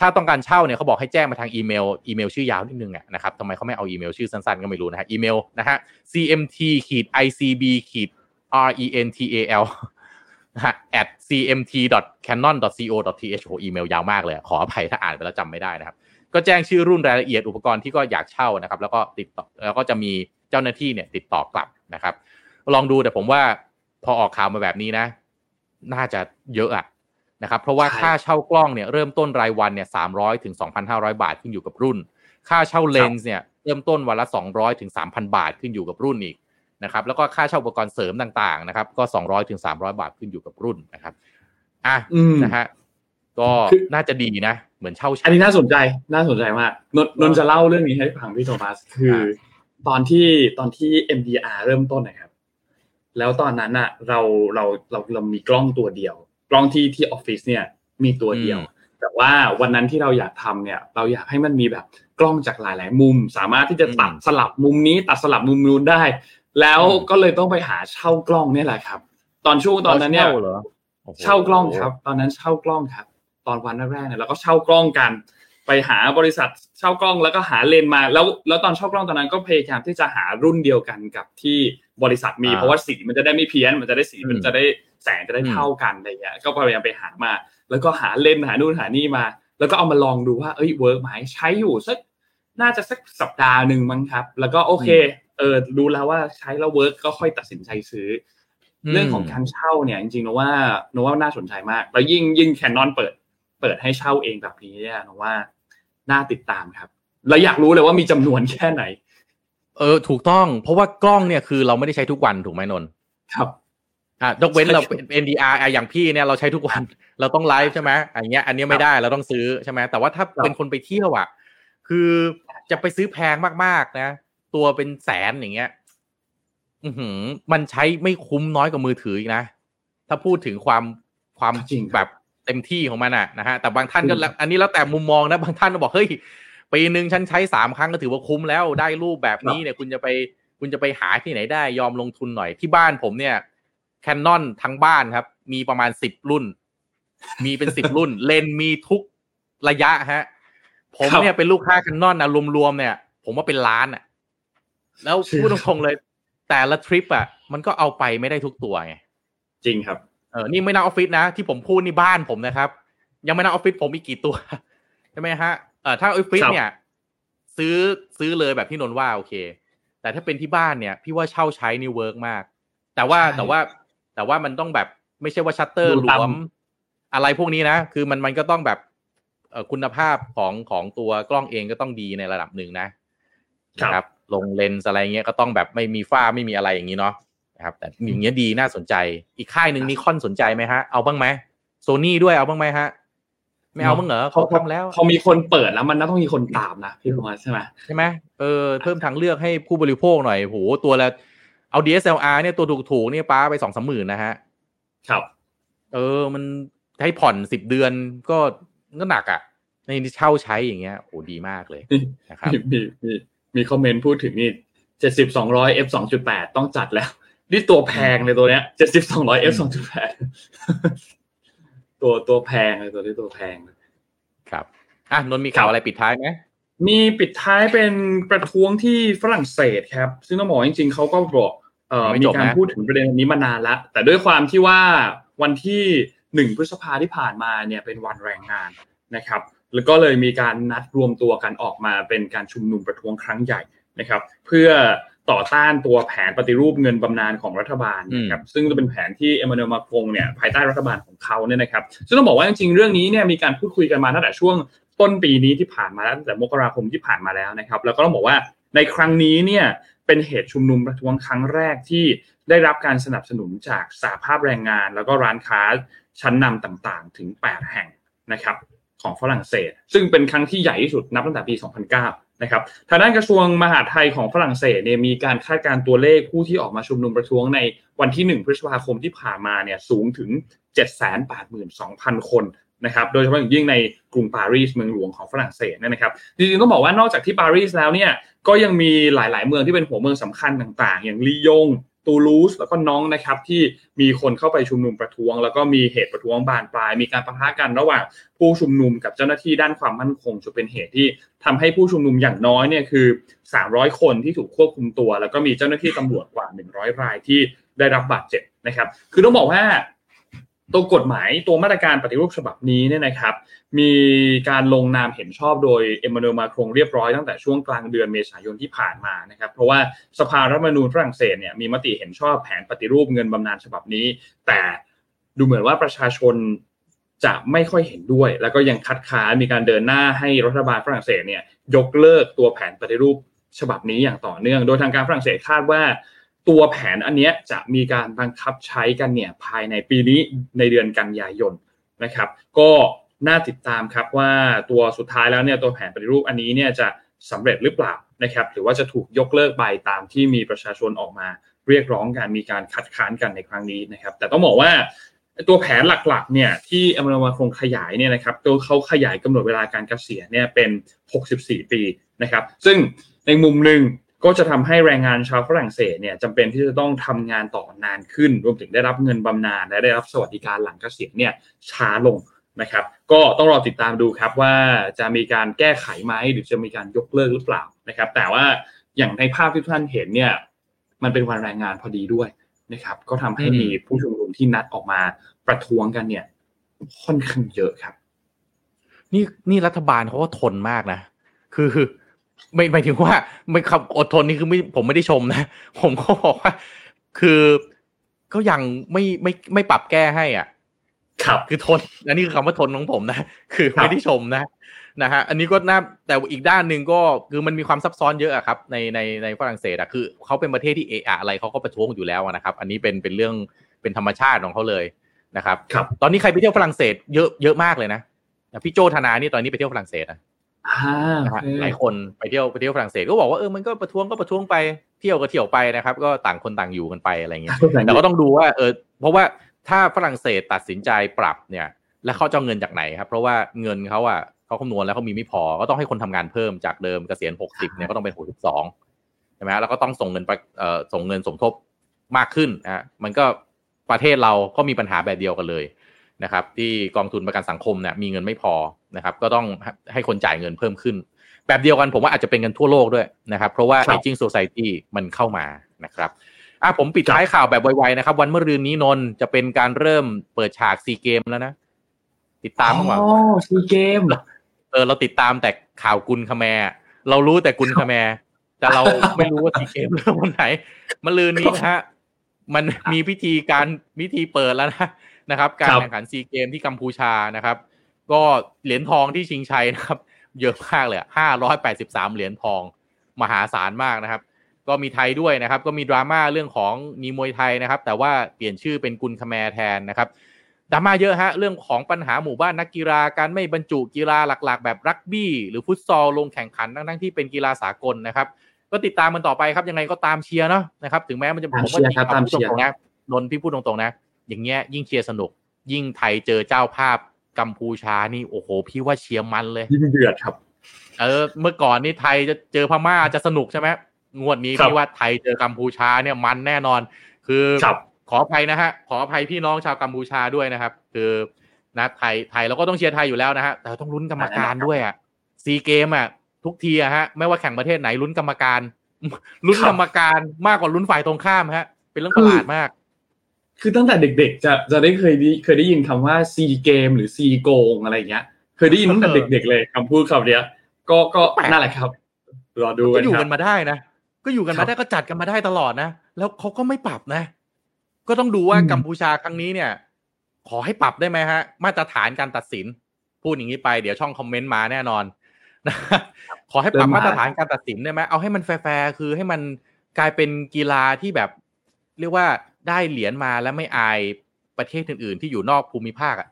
ถ้าต้องการเช่าเนี่ยเขาบอกให้แจ้งมาทางอีเมล อีเมลชื่อยาวนิดนึงอะนะครับทำไมเขาไม่เอาอีเมลชื่อสั้นๆ ก็ไม่รู้นะฮะ อีเมลนะฮะ cmt ขีด icb ขีด rental นะฮะ at cmt.canon.co.th โหอีเมลยาวมากเลย ขออภัยถ้าอ่านไปแล้วจำไม่ได้นะครับ ก็แจ้งชื่อรุ่นรายละเอียดอุปกรณ์ที่ก็อยากเช่านะครับ แล้วก็ติดต่อแล้วก็จะมีเจ้าหน้าที่เนี่ย ติดต่อกลับนะครับ ลองดูแต่ผมว่าพอออกข่าวมาแบบนี้นะ น่าจะเยอะอะ นะครับเพราะว่าค่าเช่ากล้องเนี่ยเริ่มต้นรายวันเนี่ยสามร้อยถึงสองพันห้าร้อยบาทขึ้นอยู่กับรุ่น ค่าเช่าเลนส์เนี่ยเริ่มต้นวันละสองร้อยถึงสามพันบาทขึ้นอยู่กับรุ่นอีกนะครับแล้วก็ค่าเช่าอุปกรณ์เสริมต่างๆนะครับก็สองร้อยถึงสามร้อยบาทขึ้นอยู่กับรุ่นนะครับอะนะฮะก็น่าจะดีนะ เหมือนเช่าอันนี้น่าสนใจน่าสนใจมากนนนจะเล่าเรื่องนี้ให้ฟังพี่โทมัสคือ ตอนที่ตอนที่ MDR เริ่มต้นนะครับ แล้วตอนนั้นอะ เราเราเราเรามีกล้องตัวเดียว กล้องที่ที่ออฟฟิศเนี่ยมีตัวเดียว แต่ว่าวันนั้นที่เราอยากทำเนี่ยเราอยากให้มันมีแบบกล้องจากหลาย ๆ มุม สามารถที่จะตัดสลับมุมนี้ ตัดสลับมุมนู้นได้ แล้วก็เลยต้องไปหาเช่ากล้องเนี่ยแหละครับ ตอนช่วงตอนนั้นเนี่ยเช่ากล้องครับ ตอนนั้นเช่ากล้องครับ ตอนวันแรกๆเนี่ยเราก็เช่ากล้องกัน ไปหาบริษัทเช่ากล้องแล้วก็หาเลนมาแล้วแล้วตอนเช่ากล้องตอนนั้นก็พยายามที่จะหารุ่นเดียวกันกับที่ บริษัทมีเพราะว่าสีมันจะได้ไม่เพี้ยน มันจะได้สีมันจะได้แสงจะได้เท่ากันอะไรเงี้ยก็พยายามไปหามา แล้วก็หาเลนส์หานู่นหานี่มา แล้วก็เอามาลองดูว่าเอ้ย work ไหมใช้อยู่สักน่าจะสักสัปดาห์หนึ่งมั้งครับ แล้วก็โอเคเออดูแล้วว่าใช้แล้ว work ก็ค่อยตัดสินใจซื้อ เรื่องของการเช่าเนี่ยจริงๆนะว่านะว่าน่าสนใจมาก แล้วยิ่งยิ่งแคนนอนเปิด เปิดให้เช่าเองแบบนี้เนี่ยนะว่าน่าติดตามครับ แล้วอยากรู้เลยว่ามีจำนวนแค่ไหน เออถูกต้อง เพราะว่ากล้องเนี่ยคือเราไม่ได้ใช้ทุกวันถูกไหมนนครับอะยกเว้นเราเป็น NDR อะอย่างพี่เนี่ยเราใช้ทุกวันเราต้องไลฟ์ใช่ไหมอันเนี้ยอันนี้ไม่ได้เราต้องซื้อใช่ไหมแต่ว่าถ้าเป็นคนไปเที่ยวอะ คือจะไปซื้อแพงมากๆนะ ตัวเป็นแสนอย่างเงี้ย อือหือมันใช้ไม่คุ้มน้อยกว่ามือถืออีกนะ ถ้าพูดถึงความความจริงแบบเต็มที่ของมันอะนะฮะแต่บางท่านก็แล้วอันนี้แล้วแต่มุมมองนะ บางท่านก็บอกเฮ้ย ปีหนึ่งฉันใช้สามครั้งก็ถือว่าคุ้มแล้วได้รูปแบบนี้เนี่ยคุณจะไปคุณจะไปหาที่ไหนได้ยอมลงทุนหน่อยที่บ้านผมเนี่ยแคนนอนทั้งบ้านครับ มีประมาณสิบรุ่น มีเป็นสิบรุ่น เลนส์มีทุกระยะฮะ ผมเนี่ยเป็นลูกค้าแคนนอนนะรวมๆเนี่ย ผมว่าเป็นล้านอะแล้วพูดตรงๆเลย แต่ละทริปอะมันก็เอาไปไม่ได้ทุกตัวไงจริงครับเออนี่ไม่นับออฟฟิศนะ ที่ผมพูดนี่บ้านผมนะครับ ยังไม่นับออฟฟิศผมอีกกี่ตัวใช่ไหมฮะเออถ้าออฟฟิศครับเนี่ย ซื้อซื้อเลยแบบที่นนท์ว่าโอเค แต่ถ้าเป็นที่บ้านเนี่ย พี่ว่าเช่าใช้นี่ work มาก แต่ว่าใช่แต่ว่าแต่ว่ามันต้องแบบไม่ใช่ว่าชัตเตอร์ดูหลตามวม อะไรพวกนี้นะ คือมันมันก็ต้องแบบเอ่อคุณภาพของของตัวกล้องเองก็ต้องดีในระดับหนึ่งนะนะครับ ลงเลนส์อะไรเงี้ยก็ต้องแบบไม่มีฝ้าไม่มีอะไรอย่างนี้เนาะนะครับ แต่อย่างเงี้ยดีน่าสนใจ อีกค่ายหนึ่งนิคอนสนใจไหมฮะ เอาบ้างไหมโซนี่ด้วยเอาบ้างไหมฮะ ไม่เอาบ้างเหรอเขาทำแล้วพอมีคนเปิดแล้วมันน่าต้องมีคนตามนะพี่โทมัสใช่ไหมใช่ไหมเออเพิ่มทางเลือกให้ผู้บริโภคหน่อยโหตัวละเอา DSLR เนี่ยตัวถูกๆเนี่ยป้าไปสองสามหมื่นนะฮะ ครับ เออมันให้ผ่อนสิบเดือนก็ก็หนักอะในที่เช่าใช้อย่างเงี้ยโหดีมากเลยนะครับมีมีมีมีคอมเมนต์พูดถึงนี่เจ็ดสิบสองร้อย f สองจุดแปดต้องจัดแล้วนี่ตัวแพงเลยตัวเนี้ยเจ็ดสิบสองร้อย f สองจุดแปด ตัวตัวแพงเลยตัวนี้ตัวแพงครับอะนนท์มีข่าวอะไรปิดท้ายไหมมีปิดท้ายเป็นประท้วงที่ฝรั่งเศสครับ ซึ่งต้องบอกว่าจริงๆเขาก็บอกเอ่อมีการพูดถึงประเด็นนี้มานานแล้วแต่ด้วยความที่ว่าวันที่หนึ่งพฤษภาที่ผ่านมาเนี่ยเป็นวันแรงงานนะครับ แล้วก็เลยมีการนัดรวมตัวกันออกมาเป็นการชุมนุมประท้วงครั้งใหญ่นะครับ เพื่อ ต่อต้านตัวแผนปฏิรูปเงินบำนาญของรัฐบาลนะครับซึ่งจะเป็นแผนที่เอมานูเอลมาครงเนี่ยภายใต้รัฐบาลของเขาเนี่ยนะครับ ซึ่งต้องบอกว่าจริงๆเรื่องนี้เนี่ยมีการพูดคุยกันมาตั้งแต่ช่วงต้นปีนี้ที่ผ่านมาแล้วตั้งแต่มกราคมที่ผ่านมาแล้วนะครับ แล้วก็ต้องบอกว่าในครั้งนี้เนี่ยเป็นเหตุชุมนุมประท้วงครั้งแรกที่ได้รับการสนับสนุนจากสหภาพแรงงาน แล้วก็ร้านค้าชั้นนำต่างๆ ถึง 8 แห่งนะครับของฝรั่งเศส ซึ่งเป็นครั้งที่ใหญ่ที่สุดนับตั้งแต่ปี 2009 นะครับทางด้านกระทรวงมหาดไทยของฝรั่งเศสเนี่ยมีการคาดการตัวเลขผู้ที่ออกมาชุมนุมประท้วงในวันที่ 1 พฤษภาคมที่ผ่านมาเนี่ยสูงถึง 782,000 คนนะครับโดยเฉพาะอย่างยิ่งในกรุงปารีสเมืองหลวงของฝรั่งเศสนะครับจริงๆต้องบอกว่านอกจากที่ปารีสแล้วเนี่ยก็ยังมีหลายๆ เมืองที่เป็นหัวเมืองสำคัญต่าง ๆ อย่างลียง ตูลูสแล้วก็น้องนะครับ ที่มีคนเข้าไปชุมนุมประท้วง แล้วก็มีเหตุประท้วงบานปลาย มีการประทะกันระหว่างผู้ชุมนุมกับเจ้าหน้าที่ด้านความมั่นคงจะเป็นเหตุที่ทำให้ผู้ชุมนุมอย่างน้อยเนี่ยคือ 300 คนที่ถูกควบคุมตัว แล้วก็มีเจ้าหน้าที่ตำรวจกว่า 100 รายที่ได้รับบาดเจ็บนะครับ คือต้องบอกว่า ตัวกฎหมายตัวมาตรการปฏิรูปฉบับนี้เนี่ยนะครับ มีการลงนามเห็นชอบโดยเอ็มมานูเอลมาครงเรียบร้อยตั้งแต่ช่วงกลางเดือนเมษายนที่ผ่านมานะครับ เพราะว่าสภารัฐมนูญฝรั่งเศสเนี่ยมีมติเห็นชอบแผนปฏิรูปเงินบำนาญฉบับนี้ แต่ดูเหมือนว่าประชาชนจะไม่ค่อยเห็นด้วย แล้วก็ยังคัดค้านมีการเดินหน้าให้รัฐบาลฝรั่งเศสเนี่ยยกเลิกตัวแผนปฏิรูปฉบับนี้อย่างต่อเนื่อง โดยทางการฝรั่งเศสคาดว่า ตัวแผนอันนี้จะมีการบังคับใช้กันเนี่ยภายในปีนี้ในเดือนกันยายนนะครับ ก็น่าติดตามครับว่าตัวสุดท้ายแล้วเนี่ยตัวแผนปฏิรูปอันนี้เนี่ยจะสำเร็จหรือเปล่านะครับ หรือว่าจะถูกยกเลิกไปตามที่มีประชาชนออกมา เรียกร้องกันมีการคัดค้านกันในครั้งนี้นะครับ แต่ต้องบอกว่าตัวแผนหลักๆเนี่ยที่อเมริกาคงขยายเนี่ยนะครับตัวเขาขยายกำหนดเวลาการเกษียณเนี่ยเป็น 64 ปีนะครับ ซึ่งในมุมหนึ่ง ก็จะทำให้แรงงานชาวฝรั่งเศสเนี่ยจำเป็นที่จะต้องทำงานต่อนานขึ้น รวมถึงได้รับเงินบำนาญและได้รับสวัสดิการหลังเกษียณเนี่ยช้าลงนะครับ ก็ต้องรอติดตามดูครับว่าจะมีการแก้ไขไหมหรือจะมีการยกเลิกหรือเปล่านะครับ แต่ว่าอย่างในภาพที่ท่านเห็นเนี่ย มันเป็นวันแรงงานพอดีด้วยนะครับ ก็ทำให้มีผู้ชุมนุมที่นัดออกมาประท้วงกันเนี่ย ค่อนข้างเยอะครับ นี่นี่รัฐบาลเขาก็ทนมากนะคือ ไม่หมายถึงว่าไม่คำอดทนนี่คือไม่ผมไม่ได้ชมนะ ผมก็บอกว่า คือก็ยังไม่ไม่ไม่ปรับแก้ให้อะ ครับคือทนอันนี้คือคำว่าทนของผมนะ คือไม่ได้ชมนะนะฮะอันนี้ก็น่าแต่อีกด้านหนึ่งก็คือมันมีความซับซ้อนเยอะอะครับ ในในในฝรั่งเศสอะคือเขาเป็นประเทศที่เอะอะไรเขาก็ประท้วงอยู่แล้วนะครับ อันนี้เป็นเป็นเรื่องเป็นธรรมชาติของเขาเลยนะครับครับ ตอนนี้ใครไปเที่ยวฝรั่งเศสเยอะเยอะมากเลยนะพี่โจธนานี่ตอนนี้ไปเที่ยวฝรั่งเศสนะอ่านะฮะ หลายคนไปเที่ยวไปเที่ยวฝรั่งเศสก็บอกว่าเออมันก็ประท้วงก็ประท้วงไปเที่ยวก็เที่ยวไปนะครับ ก็ต่างคนต่างอยู่กันไปอะไรเงี้ยแต่ก็ต้องดูว่าเออเพราะว่าถ้าฝรั่งเศสตัดสินใจปรับเนี่ย แล้วเขาจะเอาเงินจากไหนครับ เพราะว่าเงินเขาอะเขาคำนวณแล้วเขามีไม่พอ ก็ต้องให้คนทำงานเพิ่มจากเดิมเกษียณหกสิบเนี่ยก็ต้องเป็นหกสิบสองใช่ไหมแล้วก็ต้องส่งเงินไปเอ่อส่งเงินสมทบมากขึ้นอะมันก็ประเทศเราก็มีปัญหาแบบเดียวกันเลยนะครับ ที่กองทุนประกันสังคมเนี่ยมีเงินไม่พอ นะครับ ก็ต้องให้คนจ่ายเงินเพิ่มขึ้น แบบเดียวกันผมว่าอาจจะเป็นกันทั่วโลกด้วยนะครับ เพราะว่า aging society มันเข้ามานะครับอะผมปิดท้ายข่าวแบบไวๆนะครับ วันมะรืนนี้นนท์จะเป็นการเริ่มเปิดฉากซีเกมส์แล้วนะ ติดตามบ้างเปล่าอ๋อซีเกมส์เออเราติดตามแต่ข่าวกุนขแมร์เรารู้แต่กุนขแมร์แต่เราไม่รู้ว่าซีเกมส์เริ่มวันไหนมะรืนนี้นะฮะมันมีพิธีการพิธีเปิดแล้วนะนะครับ การแข่งขันซีเกมส์ที่กัมพูชานะครับ ก็เหรียญทองที่ชิงชัยนะครับ เยอะมากเลยห้าร้อยแปดสิบสามเหรียญทองมหาศาลมากนะครับ ก็มีไทยด้วยนะครับ ก็มีดราม่าเรื่องของมีมวยไทยนะครับ แต่ว่าเปลี่ยนชื่อเป็นกุนขแมร์แทนนะครับดราม่าเยอะฮะเรื่องของปัญหาหมู่บ้านนักกีฬาการไม่บรรจุกีฬาหลัก ๆ แบบรักบี้ หรือฟุตซอลลงแข่งขันทั้งๆที่เป็นกีฬาสากลนะครับ ก็ติดตามมันต่อไปครับยังไงก็ตามเชียร์เนาะนะครับ ถึงแม้มันจะผมว่าจริงๆพูดตรงๆนะนนท์พี่พูดตรงๆนะ อย่างเงี้ยยิ่งเชียร์สนุก ยิ่งไทยเจอเจ้าภาพ กัมพูชานี่โอ้โห พี่ว่าเชียร์มันเลยยิ่งเดือดครับ เออ เมื่อก่อนนี่ไทยจะเจอพม่าจะสนุกใช่ไหมงวดนี้พี่ว่าไทยเจอกัมพูชาเนี่ยมันแน่นอน คือขออภัยนะฮะขออภัยพี่น้องชาวกัมพูชาด้วยนะครับ คือนะไทยไทยเราก็ต้องเชียร์ไทยอยู่แล้วนะฮะแต่ต้องลุ้นกรรมการด้วยอะซีเกมอะทุกทีอะฮะไม่ว่าแข่งประเทศไหนลุ้นกรรมการลุ้นกรรมการมากกว่าลุ้นฝ่ายตรงข้ามฮะ เป็นเรื่องประหลาดมาก คือตั้งแต่เด็ก ๆ จะจะได้เคยได้เคยได้ยินคำว่าซีเกมหรือซีโกงอะไรเงี้ย เคยได้ยินตั้งแต่เด็ก ๆ เลยคำพูดคำเนี้ย ก็ก็นั่นแหละครับรอดูกันก็อยู่ครักับนมาได้นะก็อยู่กันมาได้ก็จัดกันมาได้ตลอดนะแล้วเขาก็ไม่ปรับนะ ก็ต้องดูว่ากัมพูชาครั้งนี้เนี่ย ขอให้ปรับได้ไหมฮะ มาตรฐานการตัดสิน พูดอย่างนี้ไปเดี๋ยวช่องคอมเมนต์มาแน่นอนนะขอให้ปรับมาตรฐานการตัดสินได้ไหมเอาให้มันแฟร์ๆคือให้มันกลายเป็นกีฬาที่แบบ เรียกว่า ได้เหรียญมาแล้วไม่อายประเทศอื่น ๆ ที่อยู่นอกภูมิภาคอะ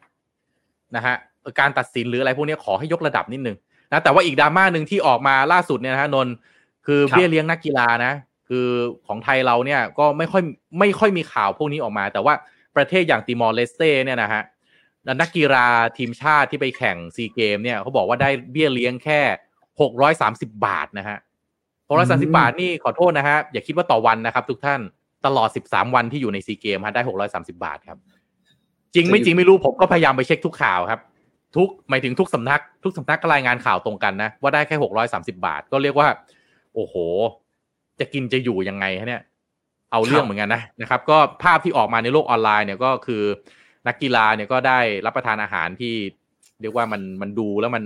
นะฮะการตัดสินหรืออะไรพวกนี้ขอให้ยกระดับนิดนึงนะแต่ว่าอีกดราม่าหนึ่งที่ออกมาล่าสุดเนี่ยนะฮะนนคือเบี้ยเลี้ยงนักกีฬานะ คือของไทยเราเนี่ยก็ไม่ค่อยไม่ค่อยมีข่าวพวกนี้ออกมา แต่ว่าประเทศอย่างติมอร์เลสเต้เนี่ยนะฮะนักกีฬาทีมชาติที่ไปแข่งซีเกมเนี่ยเขาบอกว่าได้เบี้ยเลี้ยงแค่หกร้อยสามสิบาทนะฮะหกร้อยสามสิบาทนี่ขอโทษนะฮะอย่าคิดว่าต่อวันนะครับทุกท่าน ตลอดสิบสามวันที่อยู่ในซีเกมฮะได้หกร้อยสามสิบาทครับ จริงไม่จริงไม่รู้ผมก็พยายามไปเช็คทุกข่าวครับ ทุกหมายถึงทุกสำนัก ทุกสำนักก็รายงานข่าวตรงกันนะ ว่าได้แค่หกร้อยสามสิบาท ก็เรียกว่า โอ้โห จะกินจะอยู่ยังไงฮะเนี่ย เอาเรื่องเหมือนกันนะนะครับ ก็ภาพที่ออกมาในโลกออนไลน์เนี่ยก็คือ นักกีฬาเนี่ยก็ได้รับประทานอาหารที่เรียกว่ามันมันดูแล้วมัน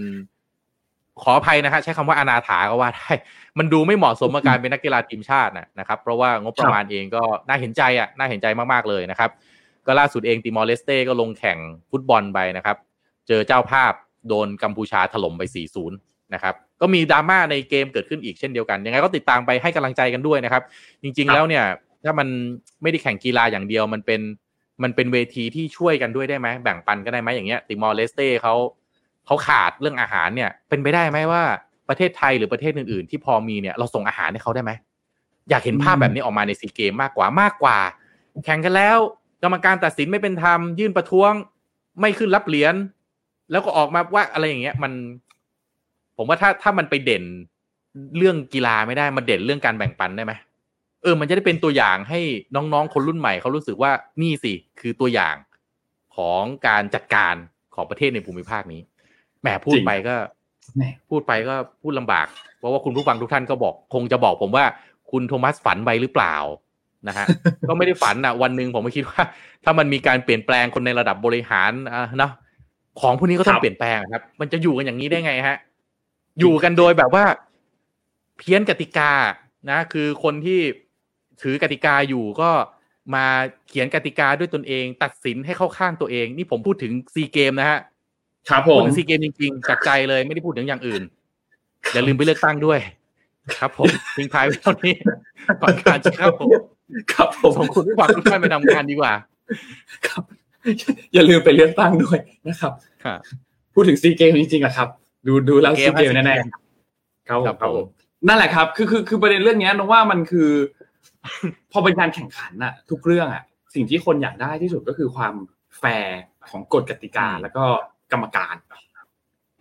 ขออภัยนะฮะใช้คำว่าอนาถาก็ว่าได้มันดูไม่เหมาะสมกับการเป็นนักกีฬาทีมชาตินะครับ เพราะว่างบประมาณเองก็น่าเห็นใจอะน่าเห็นใจมากๆเลยนะครับ ก็ล่าสุดเองติมอร์เลสเต้ก็ลงแข่งฟุตบอลไปนะครับ เจอเจ้าภาพโดนกัมพูชาถล่มไป 4-0 นะครับ ก็มีดราม่าในเกมเกิดขึ้นอีกเช่นเดียวกัน ยังไงก็ติดตามไปให้กำลังใจกันด้วยนะครับ จริง ๆ แล้วเนี่ย ถ้ามันไม่ได้แข่งกีฬาอย่างเดียวมันเป็นมันเป็นเวทีที่ช่วยกันด้วยได้ไหมแบ่งปันก็ได้ไหมอย่างเงี้ยติมอร์เลสเต้เขา เขาขาดเรื่องอาหารเนี่ยเป็นไปได้ไหมว่าประเทศไทยหรือประเทศอื่นๆ ที่พอมีเนี่ยเราส่งอาหารให้เขาได้ไหมอยากเห็นภาพแบบนี้ออกมาในซีเกมมากกว่ามากกว่า แข่งกันแล้ว กรรมการตัดสินไม่เป็นธรรมยื่นประท้วง ไม่ขึ้นรับเหรียญแล้วก็ออกมาว่าอะไรอย่างเงี้ยมัน ผมว่าถ้าถ้ามันไปเด่นเรื่องกีฬาไม่ได้มาเด่นเรื่องการแบ่งปันได้ไหมเออ มันจะได้เป็นตัวอย่างให้น้องๆ คนรุ่นใหม่เขารู้สึกว่านี่สิคือตัวอย่างของการจัดการของประเทศในภูมิภาคนี้ แหมพูดไปก็พูดไปก็พูดลำบาก เพราะว่าคุณผู้ฟังทุกท่านก็บอก คงจะบอกผมว่าคุณโทมัสฝันไปหรือเปล่านะฮะก็ไม่ได้ฝันอะ วันหนึ่งผมก็คิดว่า ถ้ามันมีการเปลี่ยนแปลงคนในระดับบริหารอะเนาะของพวกนี้ก็ต้องเปลี่ยนแปลงครับ มันจะอยู่กันอย่างนี้ได้ไงฮะ อยู่กันโดยแบบว่า เพี้ยนกติกานะ คือคนที่ถือกติกาอยู่ก็มาเขียนกติกาด้วยตนเอง ตัดสินให้เข้าข้างตัวเอง นี่ผมพูดถึงซีเกมนะฮะ ครับผพูดมถึงซีเกมจริงๆจากใจเลยไม่ได้พูดถึงอย่างอื่น อย่าลืมไปเลือกตั้งด้วย ครับผมทิ้งท้ายไว้เท่านี้ก่อนการจะเข้าครับผมส่งคุณผู้ฟังทุกท่านไปทำงานดีกว่า ครับ อย่าลืมไปเลือกตั้งด้วยนะครับครับพูดถึงซีเกมจริงๆอะครับ ดูดูแล้วเกซีมเกมฮะแน่ SEA ๆครับผมครับครับผผมมนั่นแหละครับ คือคือคือประเด็นเรื่องเนี้ยนึกว่ามันคือ พอเป็นการแข่งขันอะทุกเรื่องอะสิ่งที่คนอยากได้ที่สุดก็คือความแฟร์ของกฎกติกาแล้วก็ กรรมการ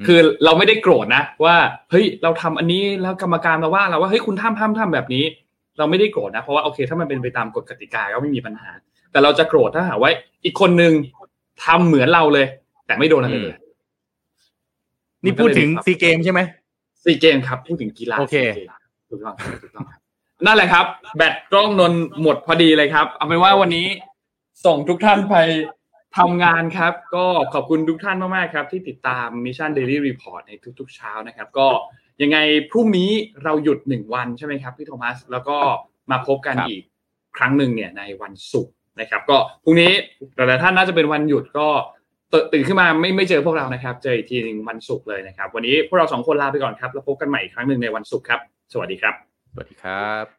คือเราไม่ได้โกรธนะว่าเฮ้ยเราทำอันนี้แล้วกรรมการมาว่าเราว่าเฮ้ยคุณทำทำทำแบบนี้ เราไม่ได้โกรธนะ เพราะว่าโอเค ถ้ามันเป็นไปตามกฎกติกาก็ไม่มีปัญหา แต่เราจะโกรธถ้าหากว่าอีกคนนึงทำเหมือนเราเลย แต่ไม่โดนอะไรเลยนี่พูดถึงซีเกมใช่ไหมซีเกมครับ พูดถึงกีฬาโอเค SEA กมถูกต้องครับถูกต้องครับนั่นแหละครับ แบตกล้องนนท์หมดพอดีเลยครับ เอาเป็นว่าวันนี้ส่งทุกท่านไป ทำงานครับ ก็ขอบคุณทุกท่านมากๆครับ ที่ติดตาม Mission Daily Report ในทุกๆเช้านะครับ ก็ยังไงพรุ่งนี้เราหยุดหนึ่งวันใช่ไหมครับพี่โทมัส แล้วก็มาพบกันครับอีกครั้งหนึ่งเนี่ยในวันศุกร์นะครับ ก็พรุ่งนี้แต่ละท่านน่าจะเป็นวันหยุดก็ตื่นตื่นขึ้นมาไม่ไม่เจอพวกเรานะครับ เจออีกทีหนึ่งวันศุกร์เลยนะครับ วันนี้พวกเราสองคนลาไปก่อนครับ แล้วพบกันใหม่อีกครั้งหนึ่งในวันศุกร์ครับ สวัสดีครับ สวัสดีครับ